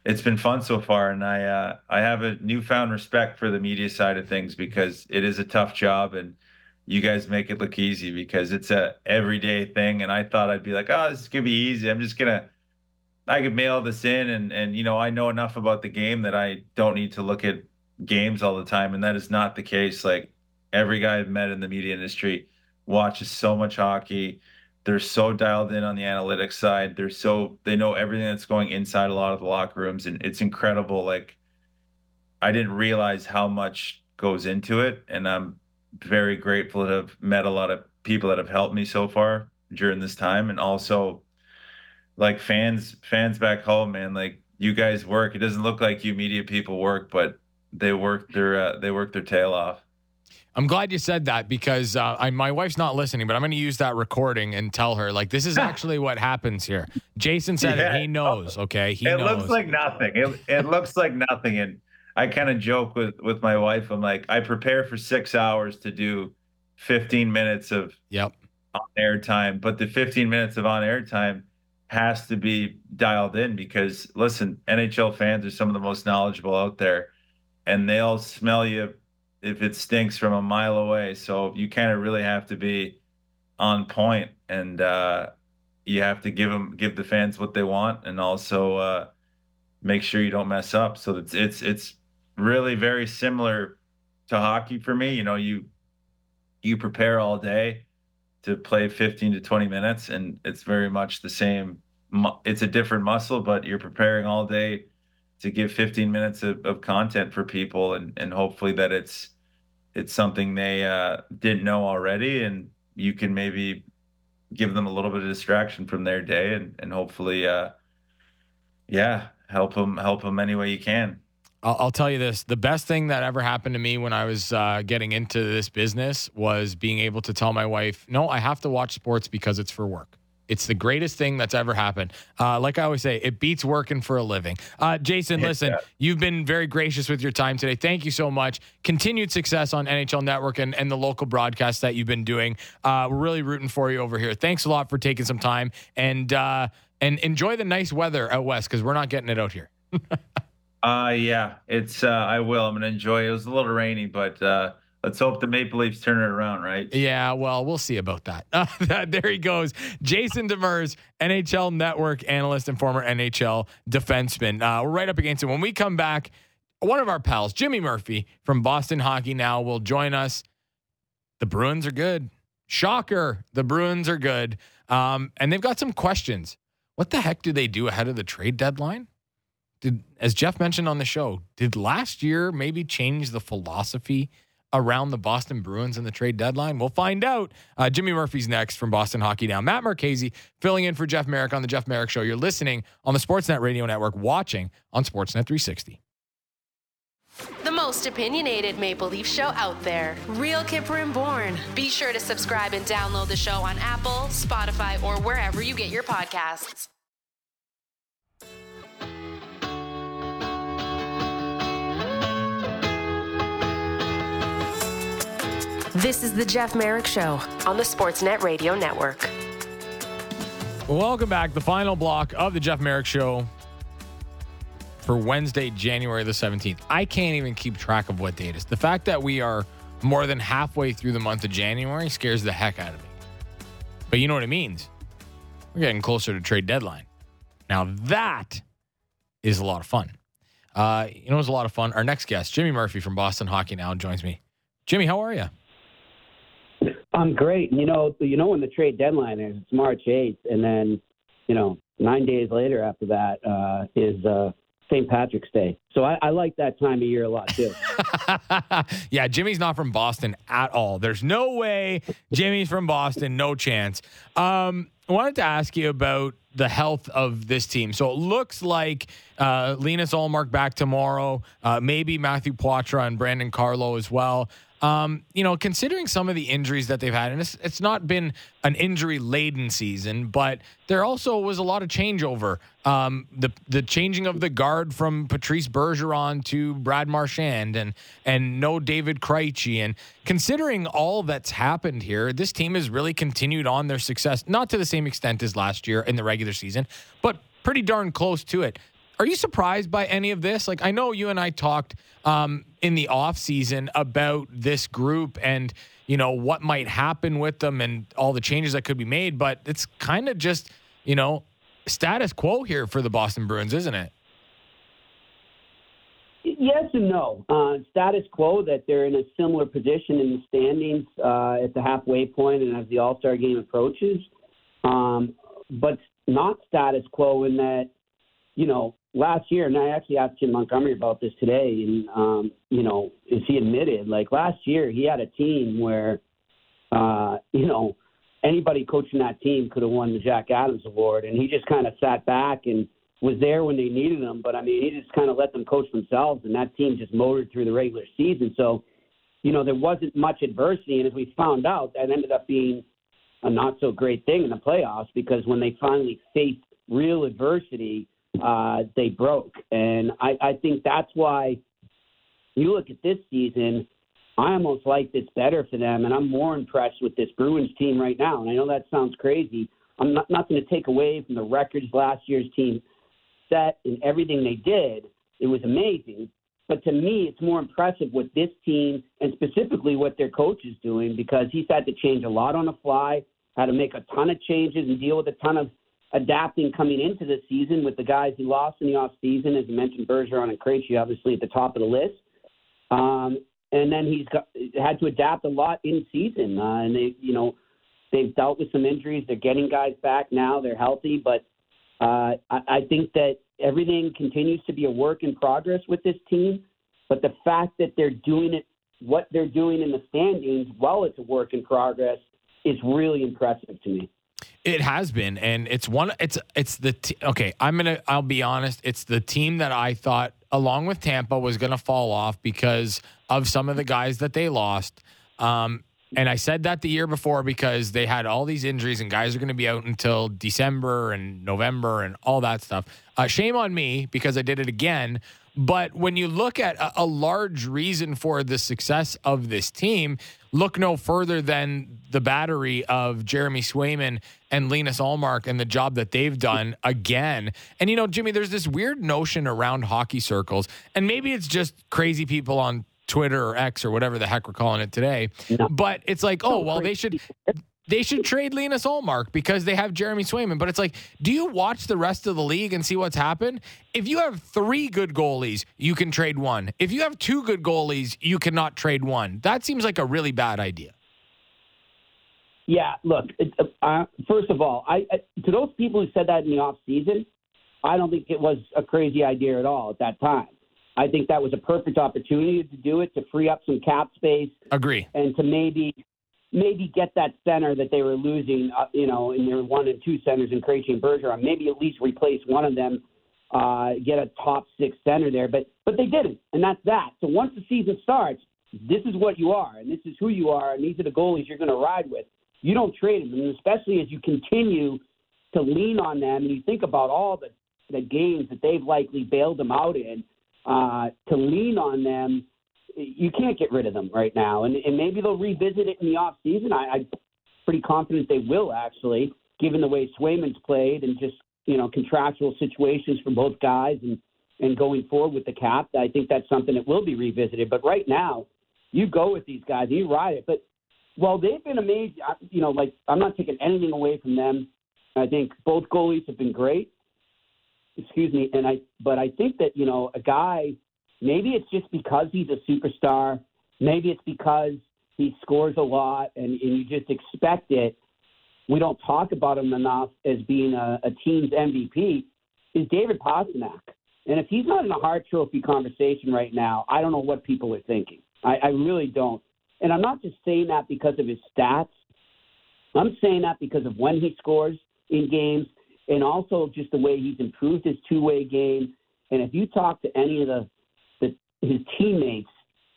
it's been fun so far. And I uh, I have a newfound respect for the media side of things because it is a tough job and you guys make it look easy because it's a everyday thing. And I thought I'd be like, oh, this is gonna be easy. I'm just gonna I could mail this in and and you know I know enough about the game that I don't need to look at games all the time and that is not the case like every guy I've met in the media industry watches so much hockey. They're so dialed in on the analytics side. They're so they know everything that's going inside a lot of the locker rooms, and it's incredible. Like I didn't realize how much goes into it, and I'm very grateful to have met a lot of people that have helped me so far during this time, and also like fans fans back home, man. Like you guys work. It doesn't look like you media people work, but they work their uh, they work their tail off. I'm glad you said that because uh, I, my wife's not listening, but I'm going to use that recording and tell her like this is (laughs) actually what happens here. Jason said yeah. it. He knows. Okay, he it knows. looks like nothing. It, it looks like nothing, and I kind of joke with with my wife. I'm like, I prepare for six hours to do 15 minutes of yep on air time, but the 15 minutes of on air time has to be dialed in because listen, NHL fans are some of the most knowledgeable out there, and they'll smell you if it stinks from a mile away. So you kind of really have to be on point, and uh, you have to give them give the fans what they want, and also uh, make sure you don't mess up. So it's it's it's really very similar to hockey for me. You know, you you prepare all day to play 15 to 20 minutes and it's very much the same it's a different muscle but you're preparing all day to give 15 minutes of, of content for people and, and hopefully that it's it's something they uh, didn't know already and you can maybe give them a little bit of distraction from their day and, and hopefully uh, yeah help them help them any way you can I'll, I'll, tell you this: the best thing that ever happened to me when I was uh, getting into this business was being able to tell my wife, "No, I have to watch sports because it's for work." It's the greatest thing that's ever happened. Uh, like I always say, it beats working for a living. Uh, Jason, listen, you've been very gracious with your time today. Thank you so much. Continued success on NHL Network and, and the local broadcasts that you've been doing. Uh, we're really rooting for you over here. Thanks a lot for taking some time and uh, and enjoy the nice weather out west because we're not getting it out here. (laughs) Uh yeah, it's uh I will. I'm gonna enjoy it. It was a little rainy, but uh let's hope the Maple Leafs turn it around, right? Yeah, well, we'll see about that. (laughs) Uh, there he goes. Jason Demers, NHL Network analyst and former NHL defenseman. Uh, we're right up against it. When we come back, one of our pals, Jimmy Murphy from Boston Hockey Now, will join us. The Bruins are good. Shocker. The Bruins are good. Um, and they've got some questions. What the heck do they do ahead of the trade deadline? did as Jeff mentioned on the show, did last year maybe change the philosophy around the Boston Bruins and the trade deadline? We'll find out. Uh, Jimmy Murphy's next from Boston Hockey Now. Matt Marchese filling in for Jeff Marek on the Jeff Marek Show. You're listening on the Sportsnet Radio Network, watching on Sportsnet 360. The most opinionated Maple Leaf show out there. Real Kyper and Bourne. Be sure to subscribe and download the show on Apple, Spotify, or wherever you get your podcasts. This is the Jeff Marek Show on the Sportsnet Radio Network. Welcome back. The final block of the Jeff Marek Show for Wednesday, January the 17th. I can't even keep track of what date it is. The fact that we are more than halfway through the month of January scares the heck out of me. But you know what it means? We're getting closer to trade deadline. Now, that is a lot of fun. Uh, you know, it's a lot of fun. Our next guest, Jimmy Murphy from Boston Hockey Now, joins me. Jimmy, how are you? I'm great. You know, you know when the trade deadline is, it's March 8th, and then, you know, nine days later after that uh, is uh, St. Patrick's Day. So I, I, like that time of year a lot too. (laughs) yeah, Jimmy's not from Boston at all. There's no way Jimmy's from Boston. No chance. Um, I wanted to ask you about the health of this team. So it looks like uh, Linus Ullmark back tomorrow, uh, maybe Matthew Poitras and Brandon Carlo as well. Um, you know, considering some of the injuries that they've had, and it's, it's not been an injury laden season, but there also was a lot of changeover. Um, the the changing of the guard from Patrice Bergeron to Brad Marchand, and and no David Krejci, and considering all that's happened here, this team has really continued on their success, not to the same extent as last year in the regular season, but pretty darn close to it. Are you surprised by any of this? Like, I know you and I talked um, in the off season about this group and you know what might happen with them and all the changes that could be made, but it's kind of just you know status quo here for the Boston Bruins, isn't it? Yes and no. Uh, status quo that they're in a similar position in the standings uh, at the halfway point and as the All Star game approaches, um, but not status quo in that you know last year, and I actually asked Jim Montgomery about this today, and um, you know, as he admitted, like last year, he had a team where, uh, you know, anybody coaching that team could have won the Jack Adams Award, and he just kind of sat back and was there when they needed him. But I mean, he just kind of let them coach themselves, and that team just motored through the regular season. So, you know, there wasn't much adversity, and as we found out, that ended up being a not so great thing in the playoffs because when they finally faced real adversity uh, they broke. And I, I think that's why you look at this season, I almost like this better for them, and I'm more impressed with this Bruins team right now. And I know that sounds crazy. I'm not, not going to take away from the records last year's team set and everything they did. It was amazing. But to me, it's more impressive what this team and specifically what their coach is doing because he's had to change a lot on the fly, had to make a ton of changes and deal with a ton of adapting coming into the season with the guys he lost in the off season, as you mentioned, Bergeron and Krejci, obviously at the top of the list. Um, and then he's got, had to adapt a lot in season, uh, and they, you know, they've dealt with some injuries. They're getting guys back now; they're healthy, but uh, I, I think that everything continues to be a work in progress with this team. But the fact that they're doing it, what they're doing in the standings, while it's a work in progress, is really impressive to me. It has been, and it's one. It's it's the t- okay. I'm gonna. I'll be honest. It's the team that I thought, along with Tampa, was gonna fall off because of some of the guys that they lost. Um, and I said that the year before because they had all these injuries and guys are going to be out until December and November and all that stuff. Uh, shame on me because I did it again. But when you look at a, a, large reason for the success of this team, look no further than the battery of Jeremy Swayman and Linus Ullmark and the job that they've done again. And you know, Jimmy, there's this weird notion around hockey circles, and maybe it's just crazy people on Twitter or X or whatever the heck we're calling it today. But it's like, oh well, they should they should trade Linus Ullmark because they have Jeremy Swayman. But it's like, do you watch the rest of the league and see what's happened? If you have three good goalies, you can trade one. If you have two good goalies, you cannot trade one. That seems like a really bad idea. Yeah, look. It, uh, first of all, I, I to those people who said that in the off season, I don't think it was a crazy idea at all at that time. I think that was a perfect opportunity to do it to free up some cap space. Agree. And to maybe maybe get that center that they were losing, uh, you know, in their one and two centers in Krejci and Bergeron. Maybe at least replace one of them, uh, get a top six center there. But but they didn't, and that's that. So once the season starts, this is what you are, and this is who you are, and these are the goalies you're going to ride with. You don't trade them, and especially as you continue to lean on them, and you think about all the the games that they've likely bailed them out in uh, to lean on them, you can't get rid of them right now. And, and maybe they'll revisit it in the off season. I, I'm pretty confident they will actually, given the way Swayman's played and just you know contractual situations for both guys and and going forward with the cap. I think that's something that will be revisited. But right now, you go with these guys, and you ride it. But well, they've been amazing. You know, like I'm not taking anything away from them. I think both goalies have been great excuse me, and I but I think that you know a guy maybe it's just because he's a superstar, maybe it's because he scores a lot and, and you just expect it. We don't talk about him enough as being a, a team's MVP. Is David Pastrnak, and if he's not in a Hart Trophy conversation right now, I don't know what people are thinking. I, I really don't. And I'm not just saying that because of his stats. I'm saying that because of when he scores in games and also just the way he's improved his two way game. And if you talk to any of the his teammates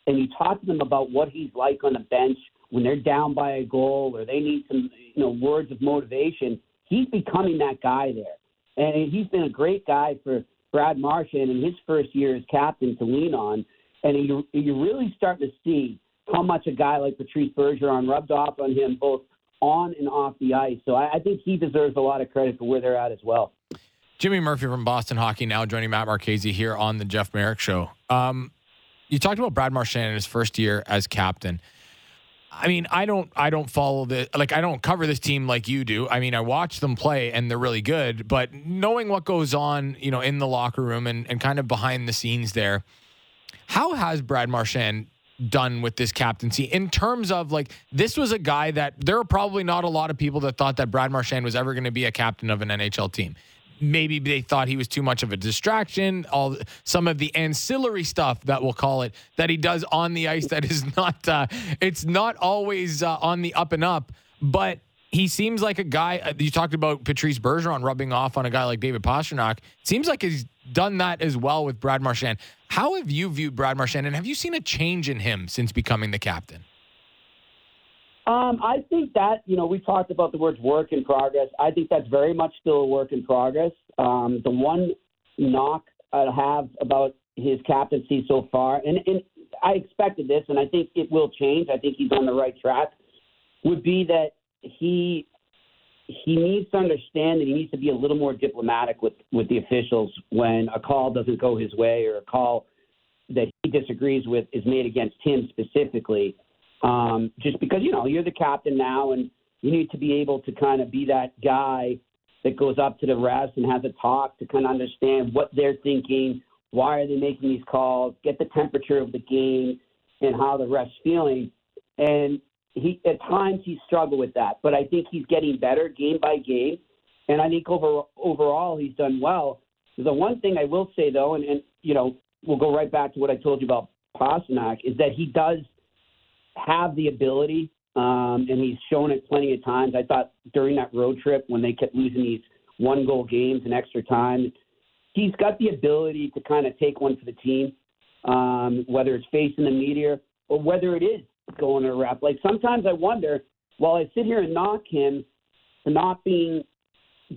and you talk to them about what he's like on the bench when they're down by a goal or they need some you know words of motivation, he's becoming that guy there. And he's been a great guy for Brad Marchand in his first year as captain to lean on. And you, you're really starting to see how much a guy like Patrice Bergeron rubbed off on him both on and off the ice. So I, I think he deserves a lot of credit for where they're at as well. Jimmy Murphy from Boston Hockey now joining Matt Marchese here on the Jeff Marek Show. Um, you talked about Brad Marchand in his first year as captain. I mean, I don't, I don't follow the like, I don't cover this team like you do. I mean, I watch them play and they're really good, but knowing what goes on, you know, in the locker room and, and kind of behind the scenes there, how has Brad Marchand done with this captaincy in terms of like this was a guy that there are probably not a lot of people that thought that Brad Marchand was ever going to be a captain of an NHL team. Maybe they thought he was too much of a distraction. All some of the ancillary stuff that we'll call it that he does on the ice that is (laughs) not uh, it's not always uh, on the up and up, but he seems like a guy. Uh, you talked about Patrice Bergeron rubbing off on a guy like David Pastrnak. Seems like he's done that as well with Brad Marchand. How have you viewed Brad Marchand, and have you seen a change in him since becoming the captain? Um, I think that you know we talked about the words work in progress. I think that's very much still a work in progress. Um, the one knock I have about his captaincy so far, and, and I expected this, and I think it will change. I think he's on the right track. Would be that he he needs to understand that he needs to be a little more diplomatic with with the officials when a call doesn't go his way or a call that he disagrees with is made against him specifically. Um, just because you know you're the captain now, and you need to be able to kind of be that guy that goes up to the refs and has a talk to kind of understand what they're thinking, why are they making these calls, get the temperature of the game, and how the refs feeling. And he at times he struggled with that, but I think he's getting better game by game, and I think over overall he's done well. The one thing I will say though, and, and you know we'll go right back to what I told you about Pastrnak, is that he does have the ability, um, and he's shown it plenty of times. I thought during that road trip when they kept losing these one goal games in extra time, he's got the ability to kind of take one for the team, um, whether it's facing the media or whether it is going to a rep. Like sometimes I wonder, while I sit here and knock him for not being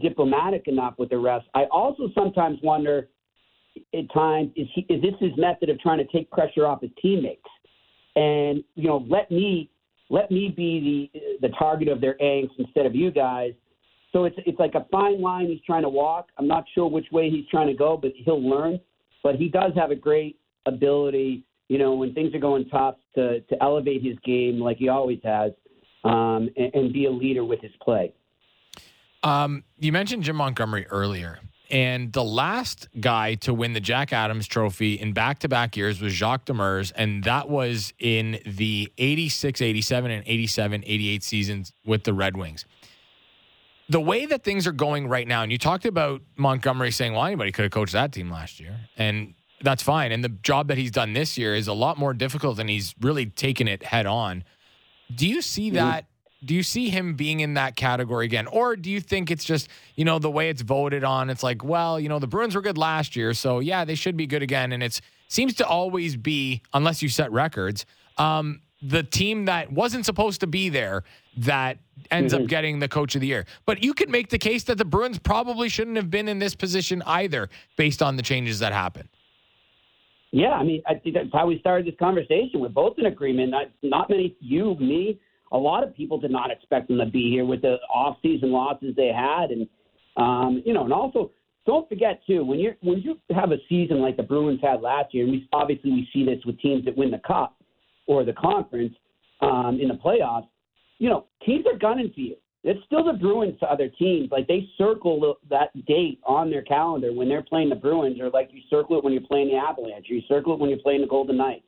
diplomatic enough with the refs, I also sometimes wonder at times is he is this his method of trying to take pressure off his teammates and you know let me let me be the the target of their angst instead of you guys. So it's it's like a fine line he's trying to walk. I'm not sure which way he's trying to go but he'll learn. But he does have a great ability you know when things are going tough to to elevate his game like he always has um, and, and be a leader with his play. Um, you mentioned Jim Montgomery earlier. And the last guy to win the Jack Adams Trophy in back to back years was Jacques Demers. And that was in the 86, 87, and 87, 88 seasons with the Red Wings. The way that things are going right now, and you talked about Montgomery saying, well, anybody could have coached that team last year. And that's fine. And the job that he's done this year is a lot more difficult and he's really taken it head on. Do you see mm-hmm. that? Do you see him being in that category again or do you think it's just you know the way it's voted on it's like well you know the bruins were good last year so yeah they should be good again and it seems to always be unless you set records um, the team that wasn't supposed to be there that ends mm-hmm. up getting the coach of the year but you could make the case that the bruins probably shouldn't have been in this position either based on the changes that happened yeah, I mean, I think that's how we started this conversation. We're both in agreement. Not, not many, you, me, a lot of people did not expect them to be here with the off-season losses they had, and um, you know, and also don't forget too when you when you have a season like the Bruins had last year, and we obviously we see this with teams that win the cup or the conference um, in the playoffs. You know, teams are gunning for you. It's still the Bruins to other teams. Like they circle that date on their calendar when they're playing the Bruins, or like you circle it when you're playing the Avalanche, or you circle it when you're playing the Golden Knights.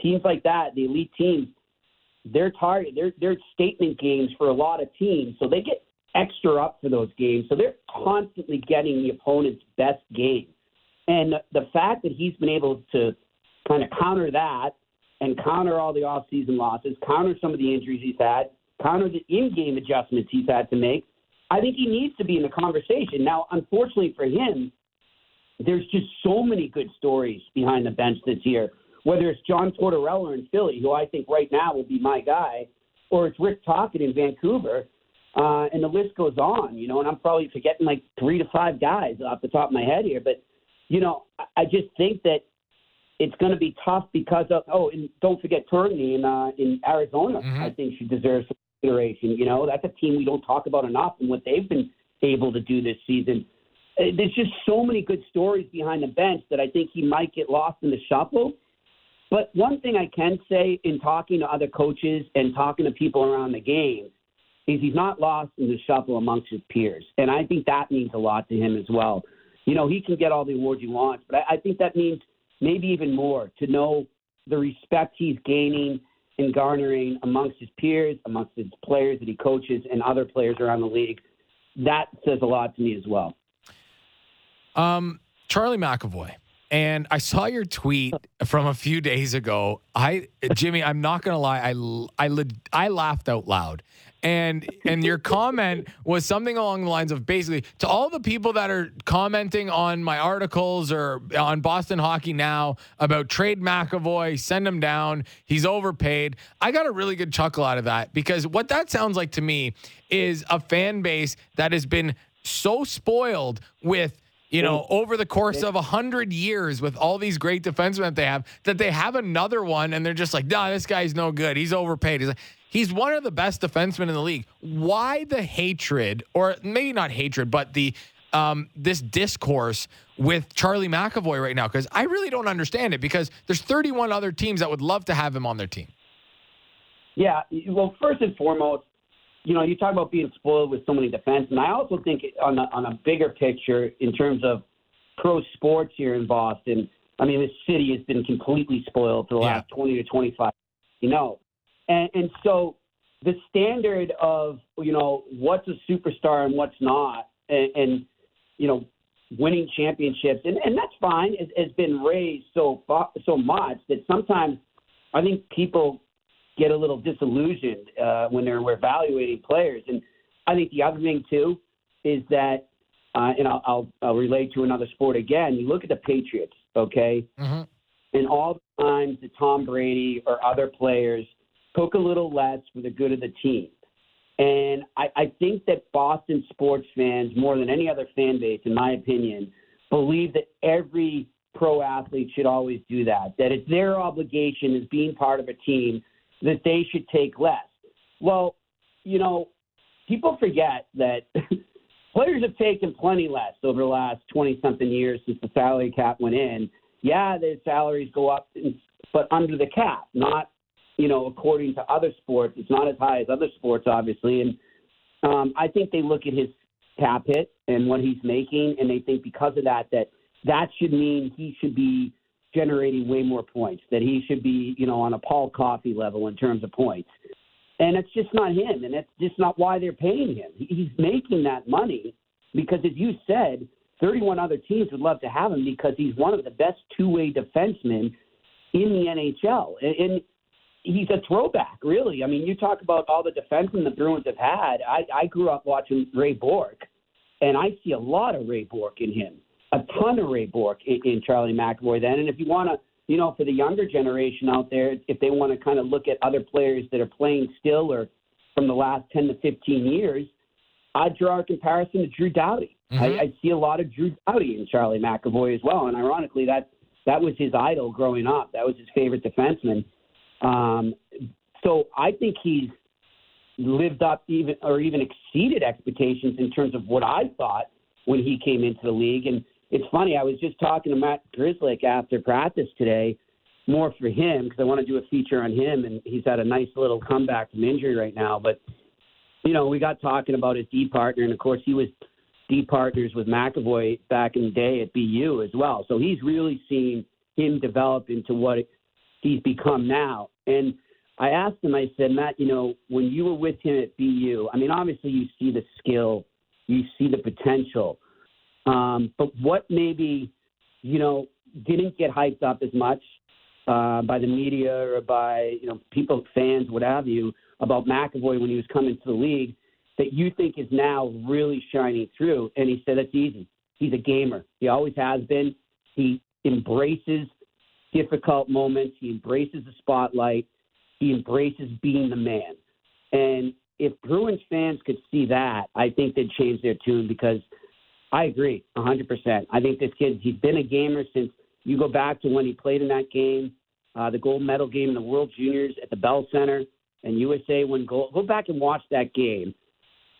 Teams like that, the elite teams, they're target they're they're statement games for a lot of teams, so they get extra up for those games. So they're constantly getting the opponent's best game. And the fact that he's been able to kind of counter that and counter all the offseason losses, counter some of the injuries he's had, counter the in-game adjustments he's had to make, I think he needs to be in the conversation. Now, unfortunately for him, there's just so many good stories behind the bench this year whether it's John Tortorella in Philly, who I think right now will be my guy, or it's Rick Tocchet in Vancouver, uh, and the list goes on. You know, and I'm probably forgetting like three to five guys off the top of my head here, but you know, I just think that it's going to be tough because of oh, and don't forget Tourigny in uh, in Arizona. Mm-hmm. I think she deserves some consideration. You know, that's a team we don't talk about enough, and what they've been able to do this season. There's just so many good stories behind the bench that I think he might get lost in the shuffle. But one thing I can say in talking to other coaches and talking to people around the game is he's not lost in the shuffle amongst his peers. And I think that means a lot to him as well. You know, he can get all the awards he wants, but I, I think that means maybe even more to know the respect he's gaining and garnering amongst his peers, amongst his players that he coaches, and other players around the league. That says a lot to me as well. Um, Charlie McAvoy and I saw your tweet from a few days ago. I, Jimmy, I'm not gonna lie, I, I, I laughed out loud. And and your comment was something along the lines of basically to all the people that are commenting on my articles or on Boston Hockey Now about trade McAvoy, send him down, he's overpaid. I got a really good chuckle out of that because what that sounds like to me is a fan base that has been so spoiled with you know, over the course of a hundred years with all these great defensemen that they have, that they have another one and they're just like, nah, this guy's no good. He's overpaid. He's like, he's one of the best defensemen in the league. Why the hatred, or maybe not hatred, but the um, this discourse with Charlie McAvoy right now? Because I really don't understand it. Because there's 31 other teams that would love to have him on their team. Yeah, well, first and foremost, you know, you talk about being spoiled with so many defense, and I also think on a, on a bigger picture in terms of pro sports here in Boston. I mean, this city has been completely spoiled for the Yeah. last 20 to 25. You know, and and so the standard of you know what's a superstar and what's not, and, and you know winning championships, and, and that's fine, has, has been raised so so much that sometimes I think people get a little disillusioned uh, when they're evaluating players. And I think the other thing too is that, uh, and I'll, I'll I'll relate to another sport again. You look at the Patriots, okay, Mm-hmm. and all the times that Tom Brady or other players took a little less for the good of the team. And I, I think that Boston sports fans, more than any other fan base, in my opinion, believe that every pro athlete should always do that. That it's their obligation as being part of a team that they should take less. Well, you know, people forget that (laughs) players have taken plenty less over the last 20 something years since the salary cap went in. Yeah, their salaries go up, but under the cap, not, you know, according to other sports. It's not as high as other sports, obviously. And um, I think they look at his cap hit and what he's making, and they think because of that, that that should mean he should be generating way more points, that he should be, you know, on a Paul Coffey level in terms of points. And it's just not him, and that's just not why they're paying him. He's making that money because, as you said, 31 other teams would love to have him because he's one of the best two-way defensemen in the NHL, and, he's a throwback, really. I mean, you talk about all the defensemen the Bruins have had. I, I grew up watching Ray Bourque, and I see a lot of Ray Bourque in him, a ton of Ray Bourque in, in Charlie McAvoy. Then, and if you want to, you know, for the younger generation out there, if they want to kind of look at other players that are playing still or from the last 10 to 15 years, I'd draw a comparison to Drew Doughty. I, I see a lot of Drew Doughty in Charlie McAvoy as well, and ironically, that that was his idol growing up. That was his favorite defenseman. Um, so I think he's lived up even or even exceeded expectations in terms of what I thought when he came into the league. And it's funny, I was just talking to Matt Grzelcyk after practice today, more for him because I want to do a feature on him, and he's had a nice little comeback from injury right now. But you know, we got talking about his D partner, and of course, he was D partners with McAvoy back in the day at BU as well. So he's really seen him develop into what he's become now. And I asked him, I said, Matt, you know, when you were with him at BU, I mean, obviously you see the skill, you see the potential, um, but what maybe, you know, didn't get hyped up as much uh, by the media or by, you know, people, fans, what have you, about McAvoy when he was coming to the league that you think is now really shining through? And he said, that's easy. He's a gamer. He always has been. He embraces difficult moments. He embraces the spotlight. He embraces being the man. And if Bruins fans could see that, I think they'd change their tune because I agree 100%. I think this kid, he's been a gamer since you go back to when he played in that game, uh, the gold medal game in the World Juniors at the Bell Center and USA won gold. Go back and watch that game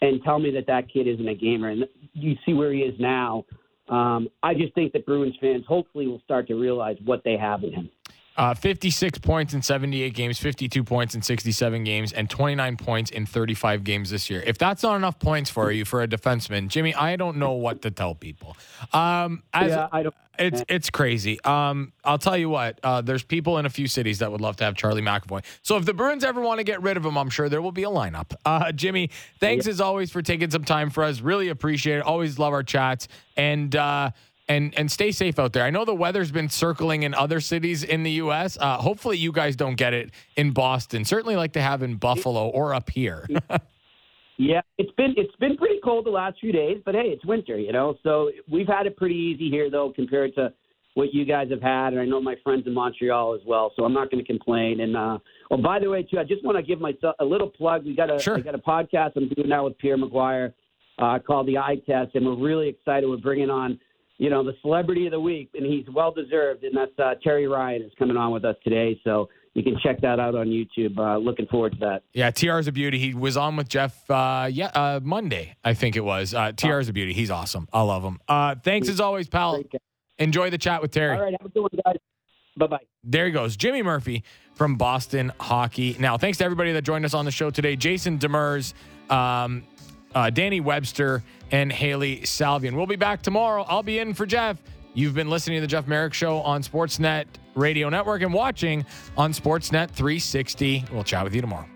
and tell me that that kid isn't a gamer. And you see where he is now. Um, I just think that Bruins fans hopefully will start to realize what they have in him. Uh, 56 points in 78 games, 52 points in 67 games, and 29 points in 35 games this year. If that's not enough points for you for a defenseman, Jimmy, I don't know what to tell people. Um, as, Yeah, I don't- It's it's crazy. Um, I'll tell you what. Uh, there's people in a few cities that would love to have Charlie McAvoy. So if the Bruins ever want to get rid of him, I'm sure there will be a lineup. Uh, Jimmy, thanks as always for taking some time for us. Really appreciate it. Always love our chats and. And and stay safe out there. I know the weather's been circling in other cities in the U.S. Uh, hopefully, you guys don't get it in Boston. Certainly, like to have in Buffalo or up here. (laughs) Yeah, it's been it's been pretty cold the last few days, but hey, it's winter, you know. So we've had it pretty easy here though compared to what you guys have had, and I know my friends in Montreal as well. So I'm not going to complain. And uh, oh, by the way, too, I just want to give myself a little plug. We got a Sure. I got a podcast I'm doing now with Pierre McGuire uh, called the Eye Test, and we're really excited. We're bringing on you know, the celebrity of the week, and he's well deserved. And that's uh, Terry Ryan is coming on with us today, so you can check that out on YouTube. Uh, looking forward to that. Yeah, TR is a beauty. He was on with Jeff. Uh, yeah, uh, Monday I think it was. Uh, is a beauty. He's awesome. I love him. Uh, thanks as always, pal. Enjoy the chat with Terry. All right, have a good one, guys. Bye bye. There he goes, Jimmy Murphy from Boston Hockey. Now, thanks to everybody that joined us on the show today. Jason Demers, um, uh, Danny Webster, and Hailey Salvian. We'll be back tomorrow. I'll be in for Jeff. You've been listening to the Jeff Marek Show on Sportsnet Radio Network and watching on Sportsnet 360. We'll chat with you tomorrow.